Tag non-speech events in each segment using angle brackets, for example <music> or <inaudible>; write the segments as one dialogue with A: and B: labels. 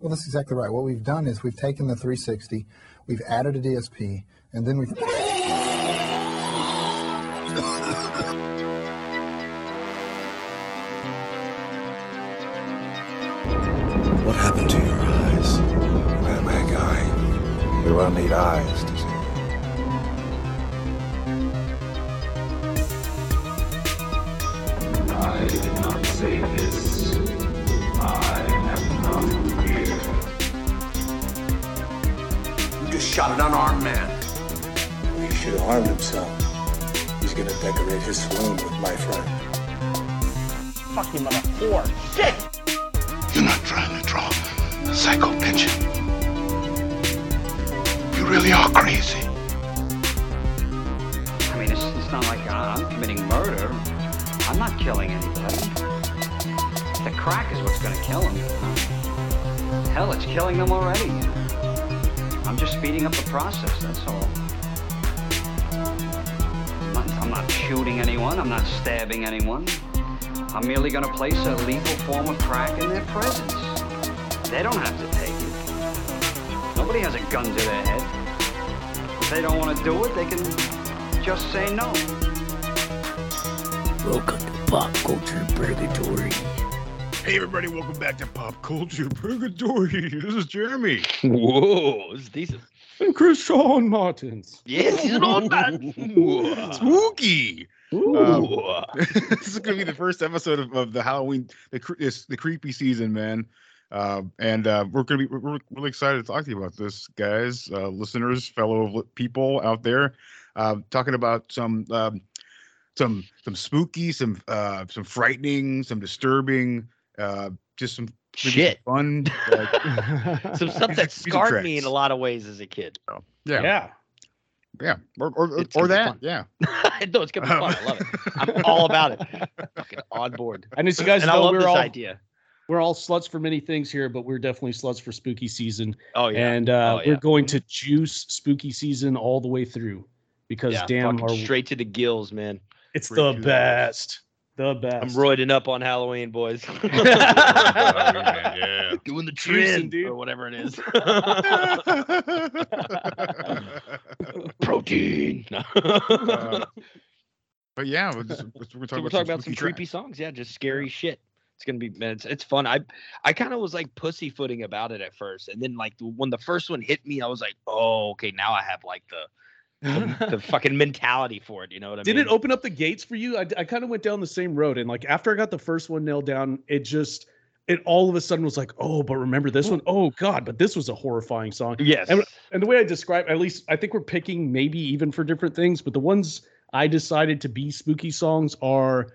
A: Well, that's exactly right. What we've done is we've taken the 360, we've added a DSP, and then we've.
B: What happened to your eyes?
C: Well, my guy, you will need eyes to see.
B: Shot an unarmed man.
C: He should have harmed himself. He's gonna decorate his swoon with my friend.
D: Fucking mother whore. Shit!
E: You're not trying to draw a psycho pension. You really are crazy.
F: I mean, it's, it's not like I'm committing murder. I'm not killing anybody. The crack is what's going to kill him. Hell, it's killing them already. I'm just speeding up the process, that's all. I'm not, I'm not shooting anyone. I'm not stabbing anyone. I'm merely going to place a legal form of crack in their presence. They don't have to take it. Nobody has a gun to their head. If they don't want to do it, they can just say no.
G: Welcome to Pop Culture Purgatory.
H: Hey everybody, welcome back to Pop Culture Purgatory. <laughs> This is Jeremy.
I: Whoa, it's decent.
H: And Chris Sean Martins.
I: Yes, he's an old man.
H: Spooky. Um, <laughs> this is gonna be the first episode of, of the Halloween, the this, the creepy season, man. Uh, and uh, we're gonna be we're, we're really excited to talk to you about this, guys, uh, listeners, fellow people out there, uh, talking about some um, some some spooky, some uh, some frightening, some disturbing, uh, just some maybe some
I: Shit.
H: fun, <laughs> like, <laughs>
I: Some stuff <laughs> that
H: music
I: scarred me in a lot of ways as a kid.
H: yeah,
J: Yeah.
H: yeah, or or, or that,
I: fun.
H: yeah.
I: no, it's gonna be fun. I love it. I'm all about it. Fucking on board.
J: And as you guys
I: And I
J: know,
I: love
J: we're
I: this
J: all
I: idea.
J: we're all sluts for many things here, but we're definitely sluts for spooky season.
I: Oh yeah.
J: And uh,
I: Oh, yeah.
J: we're going to juice spooky season all the way through because
I: yeah,
J: damn,
I: fucking
J: our,
I: straight to the gills, man.
J: it's
H: Straight
J: the best. The best.
I: I'm roiding up on Halloween, boys.
H: yeah. <laughs>
I: Doing the
J: Juicing,
I: trend
J: dude.
I: or whatever it is. <laughs> Protein. <laughs>
H: Uh, but yeah, we're, just, we're talking
I: so we're
H: about
I: talking about some creepy
H: tracks.
I: songs. Yeah, just scary shit. It's gonna be man, it's, it's fun. I I kind of was like pussyfooting about it at first, and then like when the first one hit me, I was like, oh, okay, now I have like the the, <laughs> the fucking mentality for it. You know what I
J: Did
I: mean?
J: Did it open up the gates for you? I, I kind of went down the same road, and like after I got the first one nailed down, it just it all of a sudden was like, oh, but remember this one? Oh God, but this was a horrifying song.
I: Yes.
J: And, and the way I describe, at least I think we're picking maybe even for different things, but the ones I decided to be spooky songs are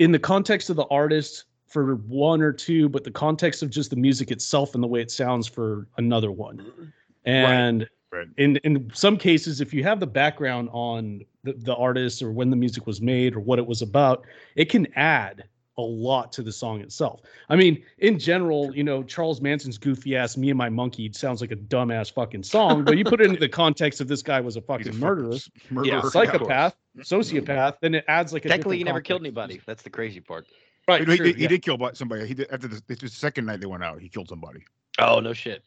J: in the context of the artist for one or two, but the context of just the music itself and the way it sounds for another one. Mm-hmm. And
H: Right.
J: In in some cases, if you have the background on the, the artist or when the music was made or what it was about, it can add a lot to the song itself. I mean, in general, you know, Charles Manson's goofy ass "Me and My Monkey" sounds like a dumbass fucking song, but you put it into the context of this guy was a <laughs> fucking
H: a
J: murderer,
H: murderer.
I: Yeah,
H: yeah.
J: psychopath, sociopath, then it adds like a
I: Technically, he never killed anybody. That's the crazy part.
J: Right,
H: He, he
J: true,
H: did, he
J: yeah.
H: did kill somebody. He did after the, the second night they went out. He killed somebody.
I: Oh no shit.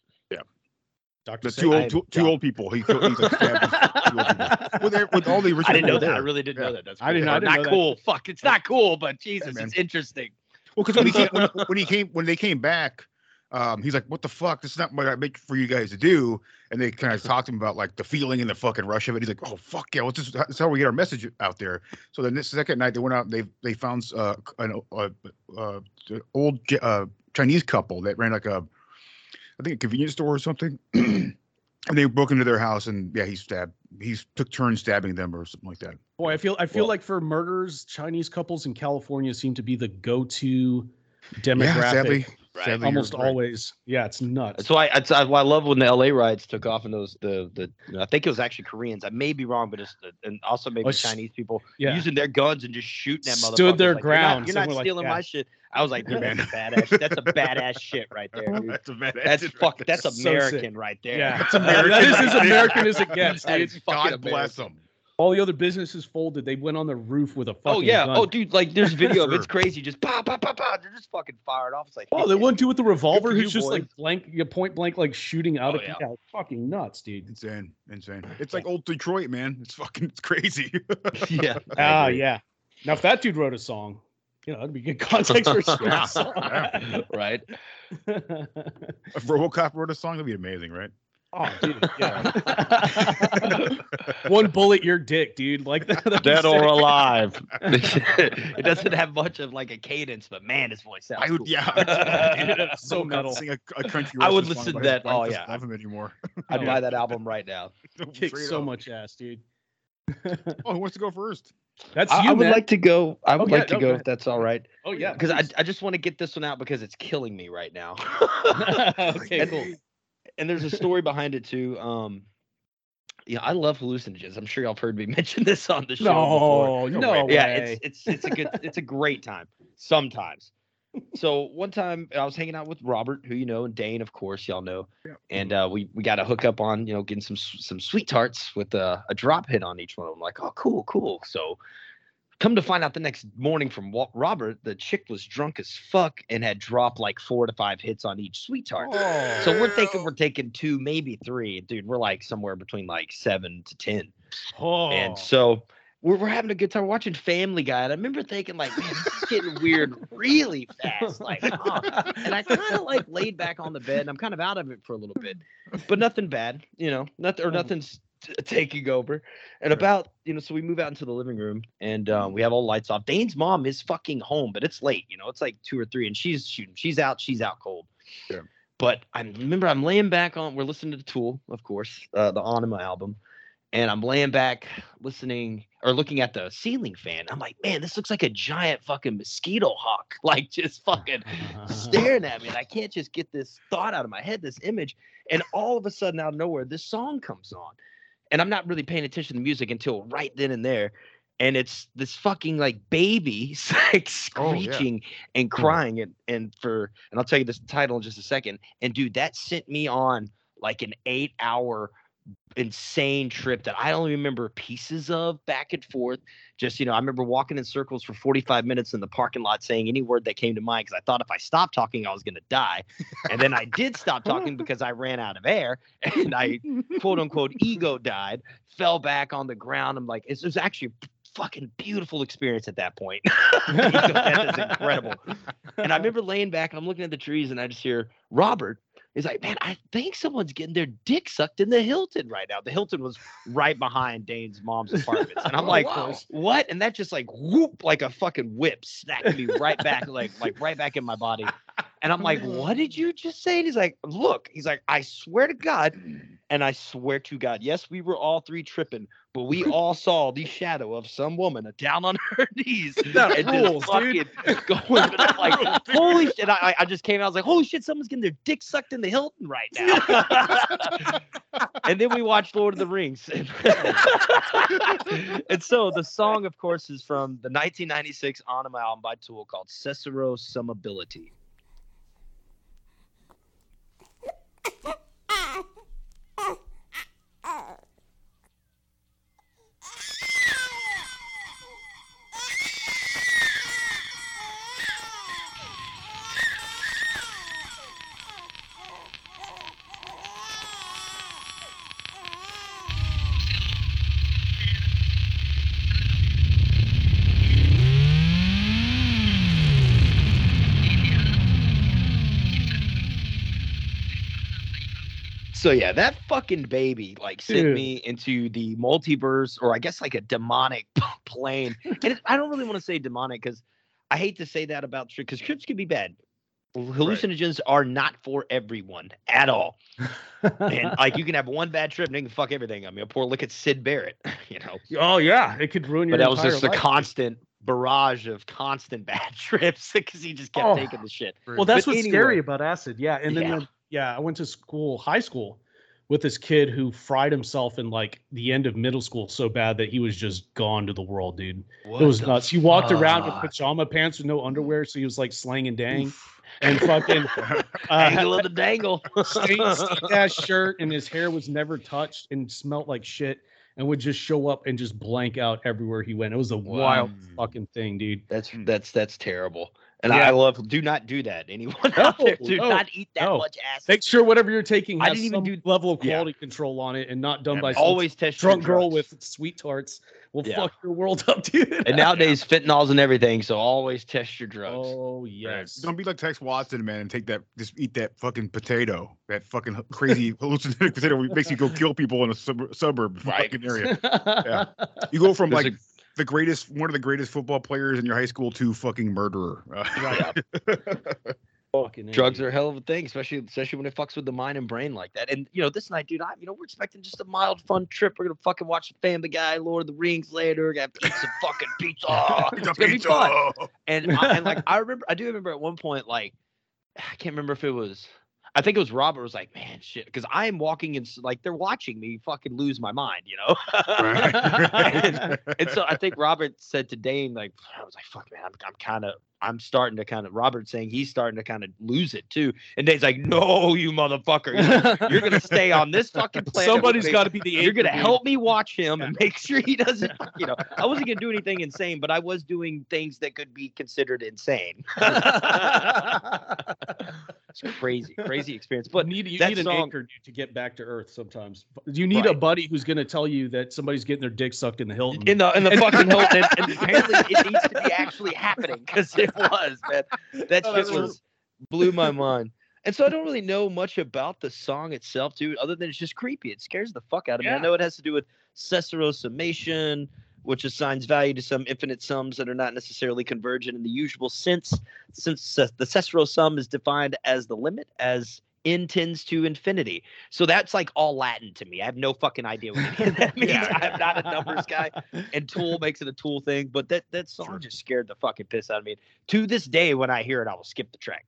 J: Dr.
H: The two old two, two
I: doubt-
H: old people. He killed. He's like stabbed two old people. With, their- with all the original.
I: I didn't know
H: people
I: that. I really didn't
H: Yeah.
I: know that. That's
J: I didn't- I didn't
I: not
J: know that.
I: cool. Fuck, it's not cool, but Jesus,
H: man.
I: it's interesting.
H: Well, because when he came when, <laughs> when he came when they came back, um, he's like, "What the fuck? This is not what I make for you guys to do." And they kind of talked to him about like the feeling and the fucking rush of it. He's like, "Oh fuck yeah, well, this is that's how we get our message out there." So then this second night they went out and they they found uh, an uh, uh, old uh, Chinese couple that ran like a I think a convenience store or something. And <clears throat> they broke into their house and yeah, he stabbed. He took turns stabbing them or something like that.
J: Boy, I feel I feel
H: Well-
J: like for murders, Chinese couples in California seem to be the go-to demographic.
H: Yeah, sadly,
I: Right.
H: sadly,
J: almost
H: right.
J: always. Yeah, it's nuts.
I: That's why that's why I love when the LA riots took off and those the the I think it was actually Koreans. I may be wrong, but it's the, and also maybe
J: Oh,
I: Chinese people
J: yeah.
I: using their guns and just shooting at motherfuckers.
J: Stood their
I: like,
J: ground,
I: You're not, you're
J: we're
I: not
J: like,
I: stealing
J: yeah.
I: my shit. I was like, dude, that's a <laughs> badass. That's a badass shit right there, dude.
H: That's a badass.
I: That's
H: right
I: fuck.
H: there.
I: That's
J: So.
I: American right there.
J: Yeah, it's American. that is as American as it <laughs> gets, dude.
I: is
H: God bless
I: American.
H: them.
J: All the other businesses folded. They went on the roof with a fucking
I: Oh yeah.
J: gun.
I: Oh dude, like there's <laughs> video of it. it's crazy. Just pow pow pow pow. They're just fucking fired off. It's like
J: Oh, they wouldn't do with the revolver.
I: for
J: Who's
I: you,
J: just like blank, point blank, like shooting out
I: Oh,
J: of
I: yeah.
J: yeah. fucking nuts, dude.
H: Insane, insane. <sighs> It's like old Detroit, man. It's fucking, it's crazy.
I: yeah. I
J: Ah,
I: agree.
J: yeah. Now, if that dude wrote a song, you know, that'd be good <laughs> context for <laughs> a song. <laughs>
I: right.
H: if RoboCop wrote a song, that'd be amazing, right?
J: oh, dude, yeah. One bullet, your dick, dude. Like that.
I: Dead or
J: sick.
I: alive. it doesn't have much of like a cadence, but man, his voice sounds
H: I would,
I: cool.
H: yeah.
J: So metal.
H: Sing a, a country
I: I would
H: western song
I: listen to that-
H: his wife
I: oh,
H: doesn't
I: yeah.
H: Love him anymore.
I: I'd buy that album right now.
J: Kicks so much ass, dude.
H: Oh, who wants to go first?
J: That's
I: I,
J: you,
I: I would
J: man.
I: like to go. I would
J: yeah,
I: like to
J: no,
I: go
J: go
I: if that's all right.
J: Oh yeah,
I: Because I. I just want to get this one out because it's killing me right now. <laughs>
J: okay,
I: and,
J: cool.
I: and there's a story behind it too. Um, yeah, I love hallucinogens. I'm sure y'all have heard me <laughs> mention this on the show. before.
J: No, no,
I: yeah,
J: way.
I: it's it's it's a good it's a great time sometimes. So one time I was hanging out with Robert, who you know, and Dane, of course, y'all know,
H: Yeah.
I: and uh, we we got to hook up on you know getting some some sweet tarts with a, a drop hit on each one of them. Like, oh, cool, cool. So come to find out the next morning from Robert, the chick was drunk as fuck and had dropped like four to five hits on each sweet tart. So we're thinking we're taking two, maybe three. Dude, we're like somewhere between like seven to ten.
J: oh.
I: And so we're, we're having a good time watching Family Guy. And I remember thinking, like, man, this is getting weird really fast. Like, huh. and I kind of like laid back on the bed and I'm kind of out of it for a little bit, but nothing bad, you know, nothing or nothing's t- taking over. And about, you know, so we move out into the living room and um, we have all lights off. Dane's mom is fucking home, but it's late, you know, it's like two or three and she's shooting. She's out, she's out cold.
H: Yeah.
I: But I remember I'm laying back on, we're listening to the Tool, of course, uh, the Ænima album and I'm laying back listening or looking at the ceiling fan. I'm like, man, this looks like a giant fucking mosquito hawk, <laughs> like just fucking <laughs> staring at me. And I can't just get this thought out of my head, this image. And all of a sudden, out of nowhere, this song comes on. And I'm not really paying attention to the music until right then and there. And it's this fucking like baby <laughs> like
H: Oh, yeah.
I: screeching and hmm. crying. And and for and I'll tell you this title in just a second. And dude, that sent me on like an eight hour insane trip that I only remember pieces of back and forth. Just, you know, I remember walking in circles for 45 minutes in the parking lot saying any word that came to mind because I thought if I stopped talking, I was going to die. And then I did stop talking <laughs> because I ran out of air <laughs> and I, quote unquote, <laughs> ego died, fell back on the ground. I'm like, it was actually a fucking beautiful experience at that point. Death is incredible. And I remember laying back and I'm looking at the trees and I just hear Robert is like, man, I think someone's getting their dick sucked in the Hilton right now. The Hilton was right behind Dane's mom's apartments. And I'm <laughs>
H: Oh,
I: like,
H: wow.
I: what? And that just like whoop, like a fucking whip, snapped me right back, like like right back in my body. And I'm like, what did <laughs> you just say? And he's like, look, he's like, I swear to God, and I swear to God, yes, we were all three tripping, but we <laughs> all saw the shadow of some woman down on her <laughs> knees
J: That
I: and
J: rules,
I: just
J: dude.
I: fucking going. Like, holy shit! I, I just came out. I was like, holy shit! Someone's getting their dick sucked in the Hilton right now. <laughs> and then we watched Lord of the Rings. and so the song, of course, is from the 1996 Ænima album by Tool called Cesaro Summability. So yeah, that fucking baby like sent
J: Dude.
I: me into the multiverse, or I guess like a demonic <laughs> plane. And it, I don't really want to say demonic because I hate to say that about trips because trips can be bad. Hallucinogens are not for everyone at all. And like you can have one bad trip and it can fuck everything. I mean, a poor look at Syd Barrett, <laughs> you know.
J: oh yeah, it could ruin your.
I: But that was just a constant barrage of constant <laughs> bad trips because he just kept
J: Oh.
I: taking the shit.
J: Well, that's
I: But
J: what's
I: anyway.
J: scary about acid. Yeah, and then
I: Yeah.
J: the- yeah, I went to school, high school, with this kid who fried himself in like the end of middle school so bad that he was just gone to the world, dude. it was nuts. He walked around with pajama pants with no underwear, so he was like slang and dang, and fucking <laughs> uh,
I: Angle of the dangle. <laughs>
J: stained ass shirt, and his hair was never touched and smelled like shit. and would just show up and just blank out everywhere he went. It was a
I: Wow.
J: wild fucking thing, dude.
I: That's that's that's terrible. And
J: Yeah.
I: I love do not do that. Anyone out there, do
J: no,
I: not eat that
J: no.
I: much acid.
J: Make sure whatever you're taking
I: I
J: has
I: didn't even do-
J: level of
I: Yeah.
J: quality control on it and not done
H: Yeah,
J: by
H: man.
J: some
I: Always test your
J: drunk girl
I: drugs.
J: with sweet tarts. Will
I: Yeah.
J: fuck your world up, <laughs> dude.
I: And nowadays fentanyls and everything, so always test your drugs.
J: oh yes.
H: Don't be like Tex Watson, man, and take that. Just eat that fucking potato. That fucking crazy <laughs> hallucinogenic potato that makes you go kill people in a sub- suburb
I: Right.
H: fucking area. <laughs> Yeah. You go from
I: There's
H: like the greatest, one of the greatest football players in your high school to fucking murderer. Uh, <laughs>
J: Fucking
I: Drugs are a hell of a thing, especially especially when it fucks with the mind and brain like that. And you know, this night, dude, I you know we're expecting just a mild, fun trip. We're gonna fucking watch the Family Guy, Lord of the Rings later. We're gonna eat some <laughs> fucking pizza.
H: Pizza,
I: it's gonna be fun. And I, and like I remember, I do remember at one point, like I can't remember if it was. I think it was Robert was like, man, shit, because I am walking in, like they're watching me fucking lose my mind, you know. <laughs> and, and so I think Robert said to Dane, like, I was like, fuck, man, I'm, I'm kind of, I'm starting to kind of, Robert saying he's starting to kind of lose it too. And Dane's like, no, you motherfucker, you're, you're gonna stay on this fucking planet.
J: Somebody's
I: me.
J: got to be the.
I: You're gonna help me watch him and make sure he doesn't, <laughs> you know. I wasn't gonna do anything insane, but I was doing things that could be considered insane. <laughs> it's crazy, crazy <laughs> experience. But
J: need you need an
I: song-
J: anchor dude, to get back to earth sometimes. You need a buddy who's going to tell you that somebody's getting their dick sucked in the Hilton.
I: in the in the fucking <laughs> Hilton, and, apparently it needs to be actually happening because it was, man. That
J: Oh,
I: shit was blew my <laughs> mind. And so I don't really know much about the song itself, dude, other than it's just creepy. It scares the fuck out of me. I know it has to do with Cesàro summation, which assigns value to some infinite sums that are not necessarily convergent in the usual sense, since Ce- the Cesàro sum is defined as the limit as n tends to infinity. So that's like all Latin to me. I have no fucking idea what any of that <laughs> means. I'm not a numbers guy and Tool <laughs> makes it a Tool thing. But that that song just scared the fucking piss out of me. To this day, when I hear it, I will skip the track.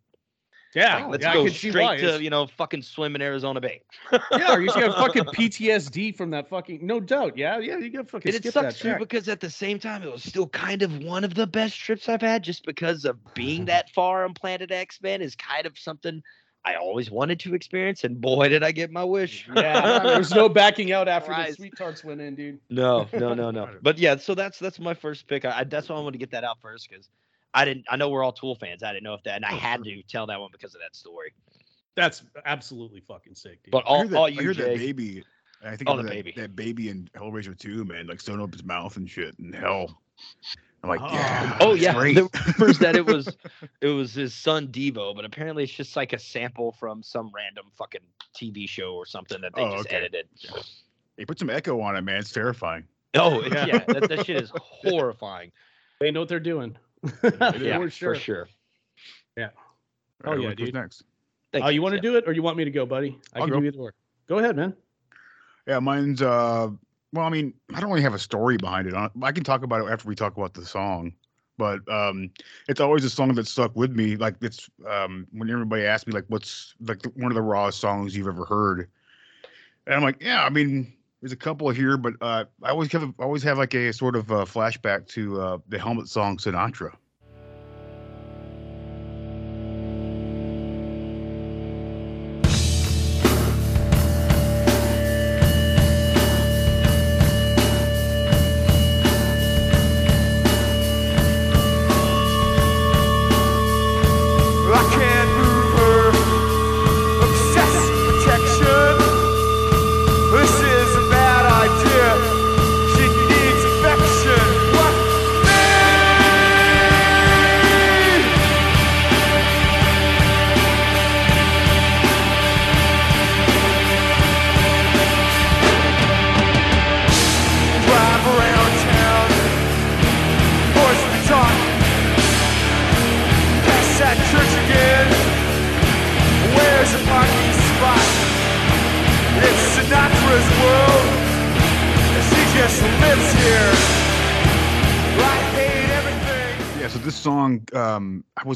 J: Yeah,
I: Like, let's
J: yeah,
I: go straight to you know fucking swim in Arizona Bay. <laughs>
J: yeah, or you have fucking PTSD from that fucking. No doubt. Yeah, yeah, you got fucking
I: And it sucks too because at the same time, it was still kind of one of the best trips I've had, just because of being <laughs> that far on Planet X. Man, is kind of something I always wanted to experience, and boy, did I get my wish.
J: Yeah, there's no backing out after the sweet tarts went in, dude.
I: No, no, <laughs> no, no. But yeah, so that's that's my first pick. I, that's why I wanted to get that out first because I didn't. I know we're all Tool fans. I didn't know if that, and I oh, had to tell that one because of that story.
J: That's absolutely fucking sick, dude.
I: But
H: I
I: all,
H: that,
I: all
H: I
I: you,
H: heard that baby. I think
I: Oh, the
H: that,
I: baby.
H: that baby in Hellraiser 2, man, like sewing up his mouth and shit in hell. I'm like,
J: Oh.
H: yeah.
I: Oh yeah,
H: great.
I: the rumors that it was <laughs> it was his son Devo, but apparently it's just like a sample from some random fucking TV show or something that they
H: Oh,
I: just
H: okay.
I: edited.
H: They put some echo on it, man. It's terrifying.
I: Oh
J: Yeah.
I: yeah, that, that shit is <laughs> horrifying.
J: They know what they're doing. <laughs>
I: yeah,
J: for sure.
I: for sure.
J: Oh, yeah,
H: what goes
J: dude.
H: next?
I: Thank
J: Oh, you want to
I: Sam.
J: do it, or you want me to go, buddy? I
H: I'll
J: can
H: go.
J: do either or. Go ahead, man.
H: Yeah, mine's uh well, I mean, I don't really have a story behind it. I I can talk about it after we talk about the song. But um it's always a song that stuck with me. Like it's um when everybody asks me like what's like one of the rawest songs you've ever heard. And I'm like, yeah, I mean, there's a couple here, but uh I always have always have like a sort of uh flashback to uh the helmet song Sinatra.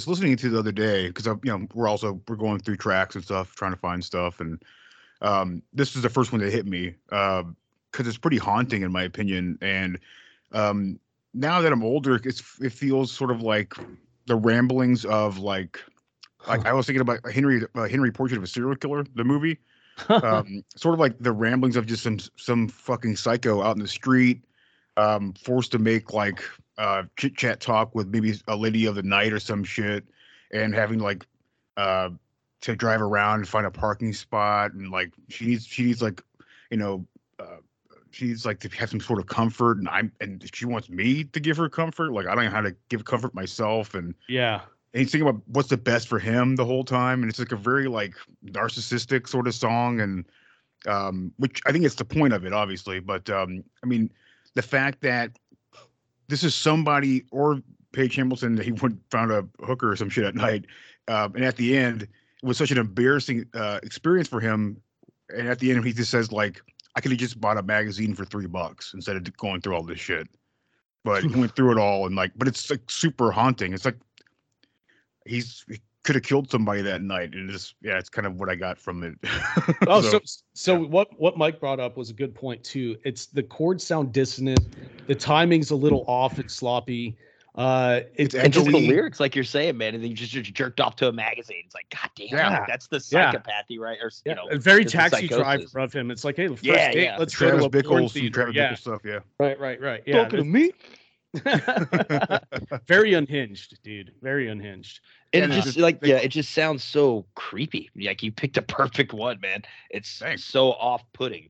H: Was listening to the other day because you know we're also we're going through tracks and stuff, trying to find stuff, and um, this is the first one that hit me because it's pretty haunting in my opinion. And um, now that I'm older, it's it feels sort of like the ramblings of like like I was thinking about Henry uh, Henry Portrait of a Serial Killer, the movie. <laughs> um, sort of like the ramblings of just some some fucking psycho out in the street, um, forced to make like uh, chit chat talk with maybe a lady of the night or some shit, and having like uh, to drive around and find a parking spot, and like she needs she needs like you know. Uh, she needs like to have some sort of comfort and i'm and she wants me to give her comfort like i don't know how to give comfort myself and
J: Yeah.
H: and he's thinking about what's the best for him the whole time and it's like a very like narcissistic sort of song and um which i think it's the point of it obviously but um i mean the fact that this is somebody or page hamilton that he <laughs> went found a hooker or some shit at night um and at the end it was such an embarrassing uh experience for him and at the end he just says like i could have just bought a magazine for three bucks instead of going through all this shit. But he went through it all and like but it's like super haunting. It's like he's he could have killed somebody that night and just yeah it's kind of what i got from it <laughs>
J: Oh, so so what what Mike brought up was a good point too. It's the chords sound dissonant, the timing's a little off and sloppy. Uh, it's
I: and just the lyrics, like you're saying, man, and then you just, just jerked off to a magazine. It's like, god damn,
J: Yeah.
I: like, that's the
J: Yeah.
I: psychopathy, right? Or you
J: Yeah,
I: know,
J: a very taxi
I: psychosis.
J: driver of him. It's like, hey, first
I: Yeah,
J: date,
I: yeah.
J: let's
H: travis
J: go to a porn
H: bickle some
J: theater.
H: travis
J: yeah.
H: bickle stuff yeah
J: Right, right, right. Yeah,
I: Talking to me. <laughs>
J: very unhinged, dude. Very unhinged.
I: And
H: And
I: it just
H: just-
I: like yeah, it just sounds so creepy. Like you picked a perfect one, man. It's
H: Thanks.
I: so off-putting.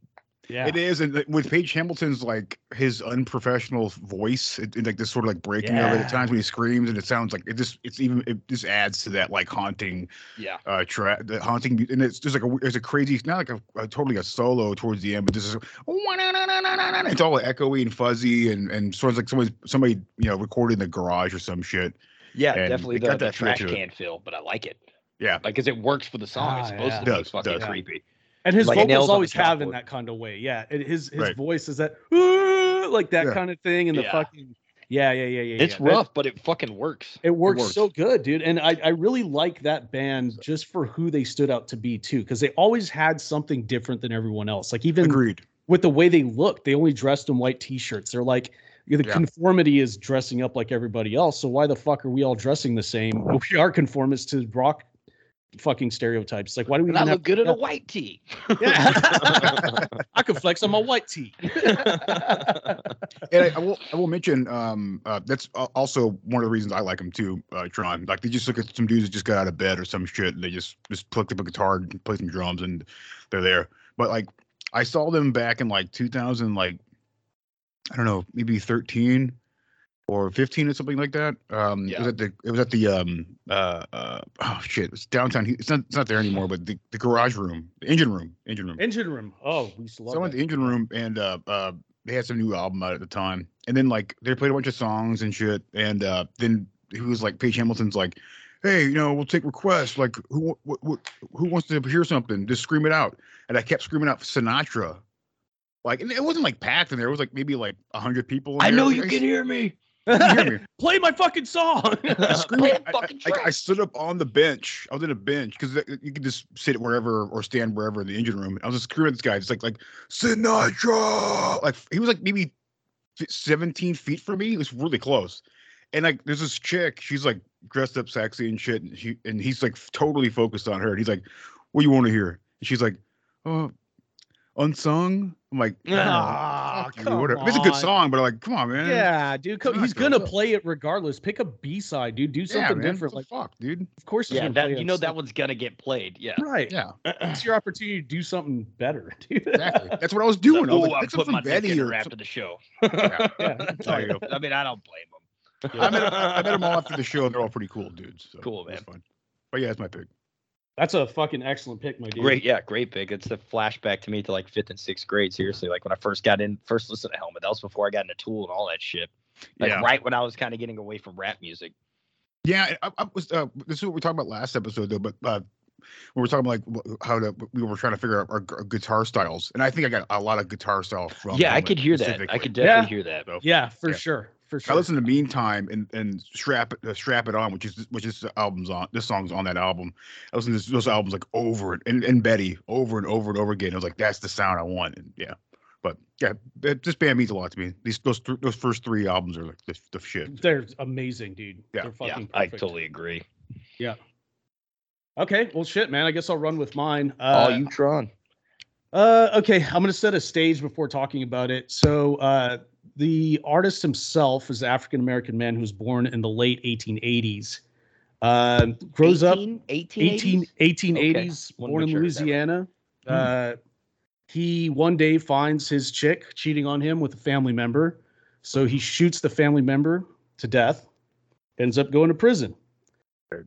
J: Yeah.
H: It is, and with Page Hamilton's like his unprofessional voice, it, it, like this sort of like breaking of it at times when he screams, and it sounds like it just it's even it just adds to that like haunting,
I: Yeah.
H: uh, track the haunting, and it's just like a there's a crazy, not like a, a totally a solo towards the end, but this is it's all echoey and fuzzy, and and sort of like somebody somebody you know recorded in the garage or some shit.
I: Yeah,
H: And
I: definitely the,
H: got
I: the
H: that feel
I: trash can feel, but I like it.
H: Yeah,
I: Like, cause it works for the song. it's
J: Ah,
I: supposed
J: yeah.
I: to be
H: Does,
I: fucking
H: does.
I: creepy.
J: And his
I: Like
J: vocals always have in that kind of way. Yeah. And his his
H: Right.
J: voice is that like that
H: Yeah.
J: kind of thing, and the
I: Yeah.
J: fucking yeah, yeah, yeah, yeah.
I: It's
J: yeah. That-
I: rough, but it fucking works.
J: It works,
H: works.
J: so good, dude. And I, I really like that band just for who they stood out to be too, because they always had something different than everyone else. Like even
H: agreed.
J: with the way they looked, they only dressed in white t-shirts. They're like the
H: Yeah.
J: conformity is dressing up like everybody else. So why the fuck are we all dressing the same? We are conformists to rock fucking stereotypes. Like why do we
I: And I
J: even have
I: look good in a white tee.
J: Yeah. <laughs> <laughs> I could flex on my white tee.
H: and I, I will I will mention um uh, that's also one of the reasons I like them too, uh, Tron. Like they just look at some dudes that just got out of bed or some shit, and they just just picked up a guitar and play some drums, and they're there. But like I saw them back in like 2000, like I don't know, maybe 13 or 15 or something like that. Um, it was
I: Yeah.
H: at the it was at the um uh, uh oh shit, it's downtown. It's not it's not there anymore, but the, the garage room, the engine room, engine room.
J: Engine room. Oh, we used to love
H: So I went to the engine room and uh uh they had some new album out at the time. And then like they played a bunch of songs and shit. And uh then he was like Page Hamilton's like, Hey, you know, we'll take requests. Like who wh- wh- who wants to hear something? Just scream it out. And I kept screaming out Sinatra. Like and it wasn't like packed in there. It was like maybe like a hundred people. in
I: I know you
H: I
I: can hear me.
H: You can hear <laughs> me.
J: Play my fucking song. <laughs>
H: I screamed-
I: Play
H: I-
I: fucking
H: I, I, I stood up on the bench. I was in a bench because you could just sit wherever or stand wherever in the engine room. I was just screaming at this guy, It's like like Sinatra. Like he was like maybe 17 feet from me. It was really close. And like there's this chick, she's like dressed up sexy and shit. And she and he's like totally focused on her. And he's like, What do you want to hear? And she's like, Oh, unsung. I'm like, <laughs>
J: Ah,
H: fuck you,
J: come
H: whatever. It's a good song, but I'm like, come on, man.
J: Yeah, dude. co-
H: It's
J: He's gonna
H: good.
J: play it regardless. Pick a B side, dude. Do something
H: man.
J: different. Like,
H: fuck, dude.
J: of course,
I: Yeah, that you know
J: it.
I: that one's gonna get played. Yeah.
J: right.
H: Yeah. <clears throat>
J: It's your opportunity to do something better, <laughs> dude.
H: Exactly. That's what I was doing. I was
I: Oh,
H: like,
I: I'm
H: pick
I: putting my
H: something
I: dick in
H: Betty
I: her
H: or
I: after the show. <laughs>
H: Yeah.
J: Yeah.
H: There you go.
I: I mean, I don't blame them.
H: I met, I met them all after the show, and they're all pretty cool dudes. So
I: Cool,
H: it was
I: man.
H: Fun. But yeah, that's my pick.
J: That's a fucking excellent pick, my dude.
I: Great, yeah, great pick. It's a flashback to me to like fifth and sixth grade. Seriously, like when I first got in, first listened to Helmet. That was before I got into Tool and all that shit. Like
H: Yeah.
I: right when I was kind of getting away from rap music.
H: Yeah, I, I was. Uh, this is what we talked about last episode, though. But uh, we were talking like how to we were trying to figure out our, gu- guitar styles, and I think I got a lot of guitar style from.
I: yeah, I could hear that. I could definitely
J: Yeah.
I: hear that.
H: So,
J: Yeah, for
H: Yeah.
J: sure. For
H: I
J: sure.
H: listened to Meantime and and strap it uh, strap it on, which is which is the albums on this song's on that album. I listened to those albums like over and, and and Betty over and over and over again. I was like, that's the sound I want. And yeah, but yeah, th- this band means a lot to me. These those th- those first three albums are like the, the shit.
J: They're amazing, dude.
H: Yeah.
J: They're
I: Yeah,
J: fucking
I: I totally agree. Yeah.
J: Okay, well, shit, man. I guess I'll run with mine. Uh,
I: oh, you Tron.
J: Uh, okay, I'm going to set a stage before talking about it. So, uh, the artist himself is an African American man who was born in the late 1880s. Uh, grows up
I: 18,
J: 18,
I: 1880s?
J: 1880s,
I: Wanna
J: born in
I: sure I have that right.
J: Louisiana. Uh, he one day finds his chick cheating on him with a family member. So he shoots the family member to death, ends up going to prison.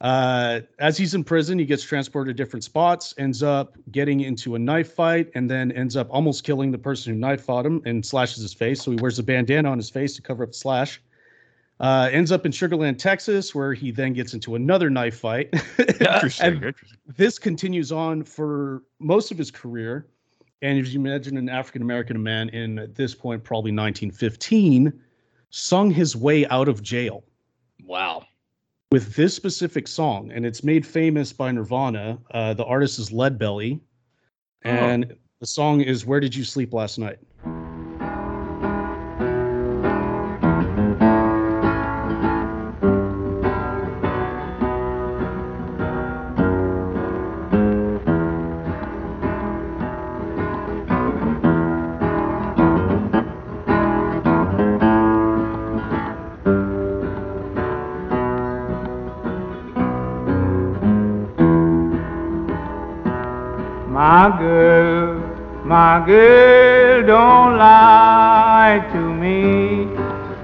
J: Uh, as he's in prison, he gets transported to different spots, ends up getting into a knife fight, and then ends up almost killing the person who knife fought him and slashes his face. So he wears a bandana on his face to cover up the slash. Uh, ends up in Sugar Land, Texas, where he then gets into another knife fight. <laughs>
H: Interesting. Interesting.
J: this continues on for most of his career. And if you imagine an African American man in at this point, probably 1915, sung his way out of jail
I: Wow.
J: With this specific song, and it's made famous by Nirvana. Uh, the artist is Leadbelly, and the song is "Where Did You Sleep Last Night."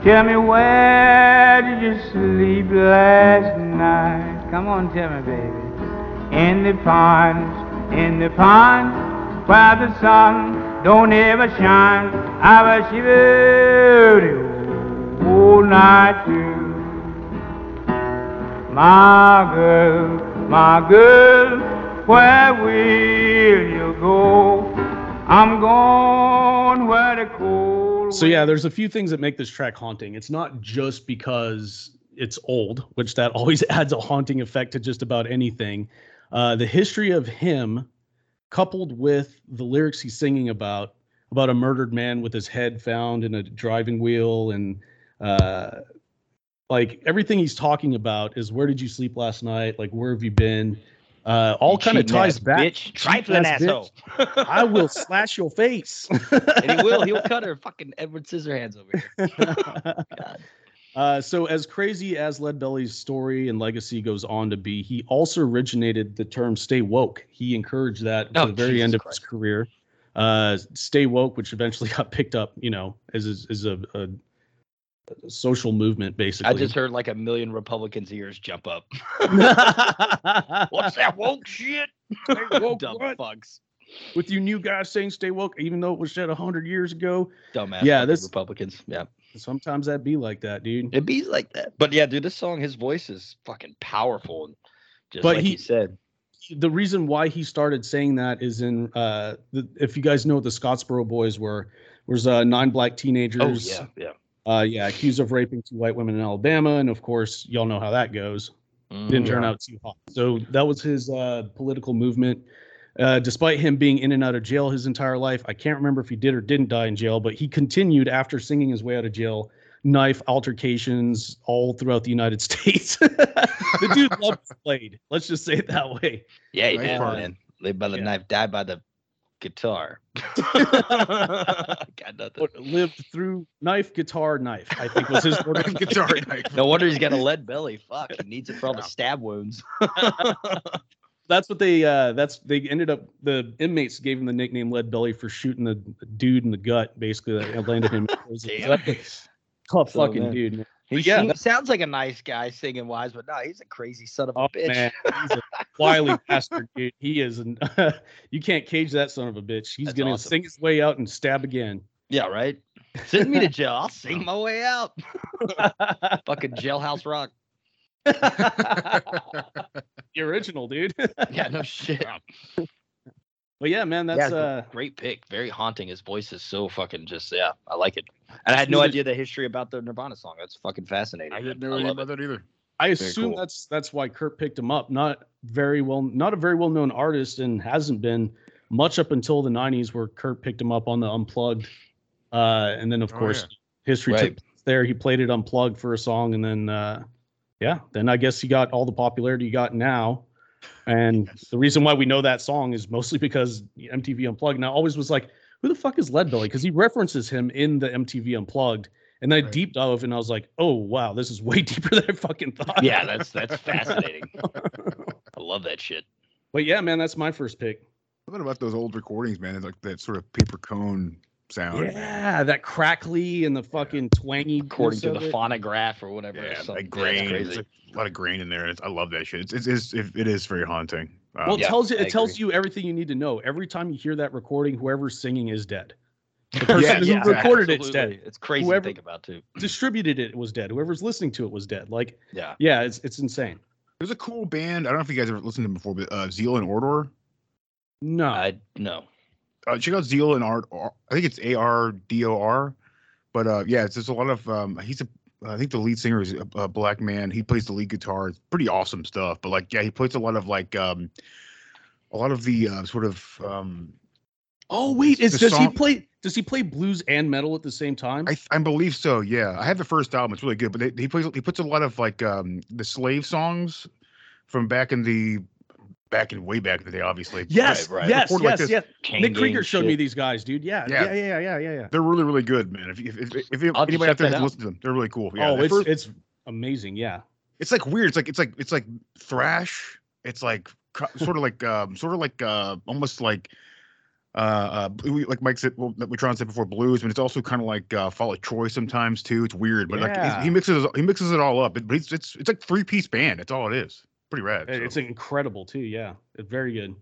K: Tell me where did you sleep last night? Come on, tell me, baby. In the pines, in the pines, where the sun don't ever shine. I was the whole night through. My girl, my girl, where will you go? I'm going where the cold.
J: So yeah, there's a few things that make this track haunting. It's not just because it's old, which that <laughs> always adds a haunting effect to just about anything. Uh, the history of him, coupled with the lyrics he's singing about, about a murdered man with his head found in a driving wheel, and uh, like everything he's talking about is where did you sleep last night? Like where have you been? Uh, all kind of ties back.
I: bitch. Trifling
J: ass
I: asshole.
J: bitch. <laughs> I will slash your face. <laughs>
I: and he will. He'll cut her fucking Edward Scissorhands over here. <laughs>
J: Uh, so as crazy as Leadbelly's story and legacy goes on to be, he also originated the term "stay woke." He encouraged that
I: Oh,
J: the very
I: Jesus
J: end of
I: Christ.
J: his career. Uh, "Stay woke," which eventually got picked up, you know, as a, a, a social movement, basically.
I: I just heard like a million Republicans' ears jump up. <laughs> What's that woke shit? <laughs>
J: woke
I: Dumb
J: what?
I: fucks.
J: with you new guys saying "stay woke," even though it was said a hundred years ago.
I: Dumbass
J: Yeah,
I: fucking
J: this-
I: Republicans. Yeah.
J: Sometimes that be like that, dude.
I: It be like that. But yeah, dude, this song, his voice is fucking powerful. And just
J: But
I: like
J: he-
I: he said.
J: the reason why he started saying that is in uh the, if you guys know what the Scottsboro boys were was uh nine black teenagers
I: Oh, yeah. Yeah.
J: Uh yeah accused of raping two white women in Alabama and of course y'all know how that goes didn't turn out too hot so that was his uh political movement uh, despite him being in and out of jail his entire life, I can't remember if he did or didn't die in jail, but he continued after singing his way out of jail, knife altercations all throughout the United <laughs> States. the dude loved to played. Let's just say it that way.
I: Yeah, he
H: Nice
I: did,
H: part.
I: man. Live by the
J: Yeah.
I: knife, die by the guitar. <laughs> Got nothing.
J: But lived through knife, guitar, knife. I think was his order. of <laughs>
H: Guitar knife.
I: No wonder he's got a lead belly. Fuck, he needs it for all the stab wounds. <laughs>
J: That's what they. Uh, that's they ended up. The inmates gave him the nickname Lead Belly for shooting the dude in the gut. Basically, that landed him. in prison.
I: Damn.
J: tough
I: So,
J: fucking
I: man.
J: dude. man.
I: He
J: yeah,
I: seems- sounds like a nice guy singing wise, but no, he's a crazy son of a
J: Oh
I: bitch.
J: man, he's a wily bastard, <laughs> dude. He is. An, <laughs> you can't cage that son of a bitch. He's
I: That's
J: gonna
I: awesome.
J: sing his way out and stab again.
I: Yeah, right. Send me to jail. I'll sing <laughs> my way out. Fucking jailhouse rock.
J: the original, dude.
I: Yeah, no shit.
J: but yeah, man,
I: Yeah,
J: that's
I: it's a
J: uh,
I: great pick. Very haunting. His voice is so fucking just yeah. I like it. And I had no idea the history about the Nirvana song. That's fucking fascinating.
H: I didn't know anything
I: love
H: about that either.
J: I assume
I: cool.
J: that's that's why Kurt picked him up. Not very well, not a very well known artist, and hasn't been much up until the '90s, where Kurt picked him up on the Unplugged, uh, and then of
H: Oh,
J: course
H: yeah.
J: history
I: Right.
J: took place there. He played it unplugged for a song, and then uh, yeah, then I guess he got all the popularity he got now. And the reason why we know that song is mostly because MTV Unplugged. And I always was like, who the fuck is Leadbelly? Because he references him in the MTV Unplugged. And then I deep dove and I was like, oh wow, this is way <laughs> deeper than I fucking thought.
I: Yeah, that's that's <laughs> fascinating. <laughs> I love that shit.
J: But yeah, man, that's my first pick.
H: What about those old recordings, man? It's like that sort of paper cone sound. man.
J: Yeah, that crackly and the fucking twangy.
I: According to the phonograph or whatever.
H: Yeah,
I: something.
H: like
I: Yeah,
H: grain.
I: it's crazy.
H: like a lot of grain in there. It's, I love that shit. It's, it's, it's it, it is very haunting. Um,
J: Well, it
I: Yeah,
J: tells you it tells you everything you need to know. Every time you hear that recording, whoever's singing is dead. The person
H: Yes,
J: who
H: yeah,
J: recorded it's dead.
I: It's crazy
J: Whoever-
I: to think about too.
J: Distributed it was dead. Whoever's listening to it was dead. Like,
I: Yeah.
J: yeah, it's it's insane.
H: there's a cool band. I don't know if you guys ever listened to them before, but uh, Zeal and Ardor.
J: No,
I: I no.
H: uh, check out Zeal and Art. I think it's A R D O R, but uh, yeah, it's just a lot of. Um, he's a. I think the lead singer is a, a black man. He plays the lead guitar. It's pretty awesome stuff. But like, yeah, he plays a lot of like, um, a lot of the uh, sort of. Um,
J: Oh wait, is
H: the
J: does he play does he play blues and metal at the same time?
H: I I believe so. Yeah, I have the first album. It's really good. But they, he plays. He puts a lot of like um the slave songs from back in the back in way back in the day. Obviously.
J: yes,
I: right.
J: yes,
H: Recorded like
J: yes,
H: this.
J: yes.
I: Chain
J: Nick Krieger
I: gang
J: showed me these guys, dude. Yeah,
H: Yeah.
J: yeah, yeah, yeah, yeah, yeah. yeah.
H: They're really really good, man. If if if, if, if
I: I'll have to
H: anybody out there
I: that
H: has
I: out.
H: listened to them, they're really cool. Yeah,
J: oh, it's
H: first-
J: it's amazing. Yeah.
H: it's like weird. It's like it's like it's like thrash. It's like sort of like um sort of like uh almost like uh, uh like Mike said well that we Tron said before blues, but it's also kind of like uh Fall Out Troy sometimes too. It's weird, but like
J: Yeah.
H: he's- he mixes he mixes it all up. But it's it's it's like three piece band. That's all it is. Pretty rad.
J: It- It's incredible too. Yeah, it's very good.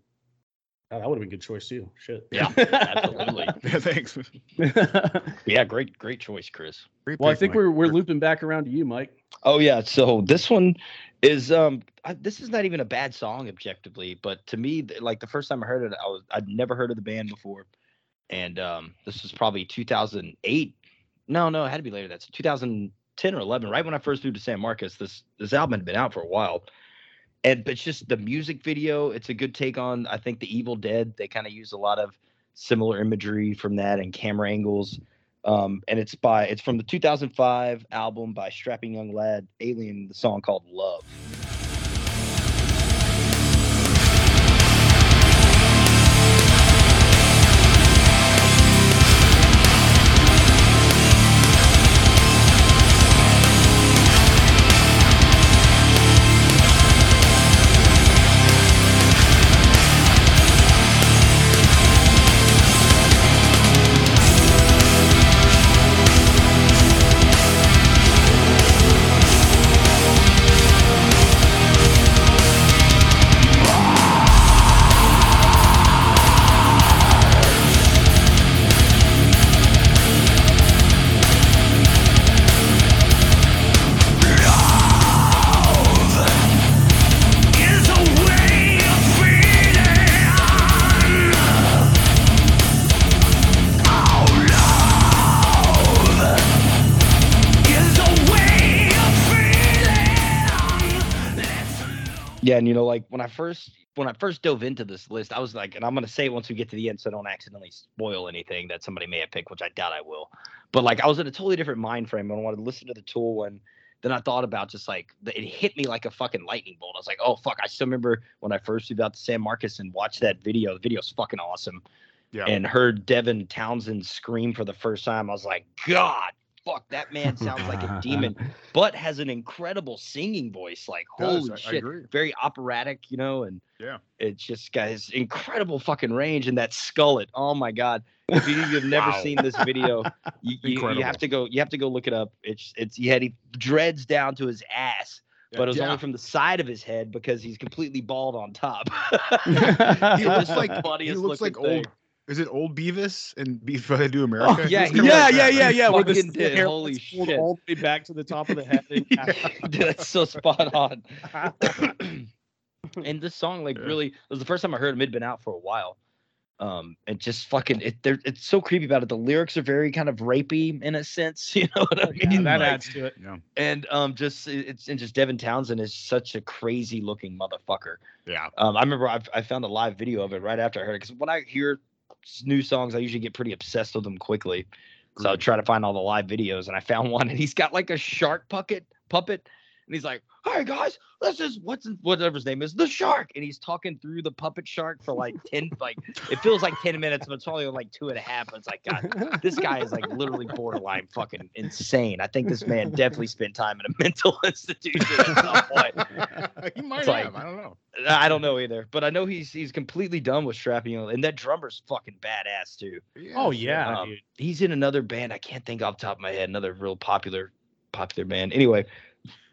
J: Oh, that would have been a good choice too. Shit.
I: Yeah, <laughs> absolutely. <laughs>
H: yeah, thanks. <laughs>
I: Yeah, great, great choice, Chris.
H: Great
J: well, I think
H: Mike.
J: we're we're looping back around to you, Mike.
I: Oh yeah, so this one is um I, this is not even a bad song objectively, but to me like the first time I heard it I was I'd never heard of the band before. And um this was probably 2008. No, no, it had to be later. That's 2010 or 11, right when I first moved to San Marcos. This this album had been out for a while. And but it's just the music video, it's a good take on I think the Evil Dead. They kind of use a lot of similar imagery from that and camera angles um, and it's by it's from the 2005 album by Strapping Young Lad Alien, the song called Love. You know, like when I first when I first dove into this list, I was like, and I'm gonna say it once we get to the end, so I don't accidentally spoil anything that somebody may have picked, which I doubt I will. But like, I was in a totally different mind frame and I wanted to listen to the tool, and then I thought about just like it hit me like a fucking lightning bolt. I was like, oh fuck! I still remember when I first moved out to San Marcos and watched that video. The video's fucking awesome.
H: Yeah.
I: And heard Devin Townsend scream for the first time. I was like, God, fuck, that man sounds like a demon, <laughs> but has an incredible singing voice. Like,
H: Does,
I: holy
H: I- I
I: shit,
H: agree.
I: very operatic, you know, and
H: Yeah.
I: it's just got his incredible fucking range and that skullet. Oh my god! If you, you've <laughs> never
H: Wow.
I: seen this video, <laughs> you, you, you have to go. You have to go look it up. It's it's he had he dreads down to his ass. But it was
H: Yeah.
I: only from the side of his head because he's completely bald on top.
H: he looks like he looks like old.
I: Thing.
H: Is it old Beavis and Beavis How They Do America?
I: Oh, yeah,
H: It's
I: he-
H: kinda
J: yeah,
H: like
J: yeah,
H: that.
J: yeah, yeah. Where the,
I: did.
J: hair
I: Holy
J: pulled
I: shit.
J: all the way back to the top of the head. <laughs> <laughs>
I: Dude, that's so spot on. <laughs> and this song, like,
H: Yeah.
I: really, it was the first time I heard him. It'd been out for a while. Um, and just fucking, it. There, it's so creepy about it. The lyrics are very kind of rapey in a sense. You know what I mean?
J: that
I: Like,
J: adds to it.
H: Yeah.
I: and um, just it's and just Devin Townsend is such a crazy looking motherfucker.
H: Yeah.
I: Um, I remember I, I found a live video of it right after I heard it because when I hear s- new songs, I usually get pretty obsessed with them quickly. So I try to find all the live videos, and I found <laughs> one, and he's got like a shark puppet puppet, and he's like, "Hey guys, this is what's whatever his name is, the shark," and he's talking through the puppet shark for like <laughs> ten, like it feels like ten minutes, but it's probably like two and a half. But It's like, God, this guy is like literally borderline fucking insane. I think this man definitely spent time in a <laughs> mental institution at some point. <laughs>
H: he might
I: It's like-
H: have. I don't know.
I: I don't know either, but I know he's he's completely done with strapping and that drummer's fucking badass too.
J: Oh yeah,
I: Um,
J: dude.
I: he's in another band. I can't think off the top of my head. Another real popular popular band. Anyway,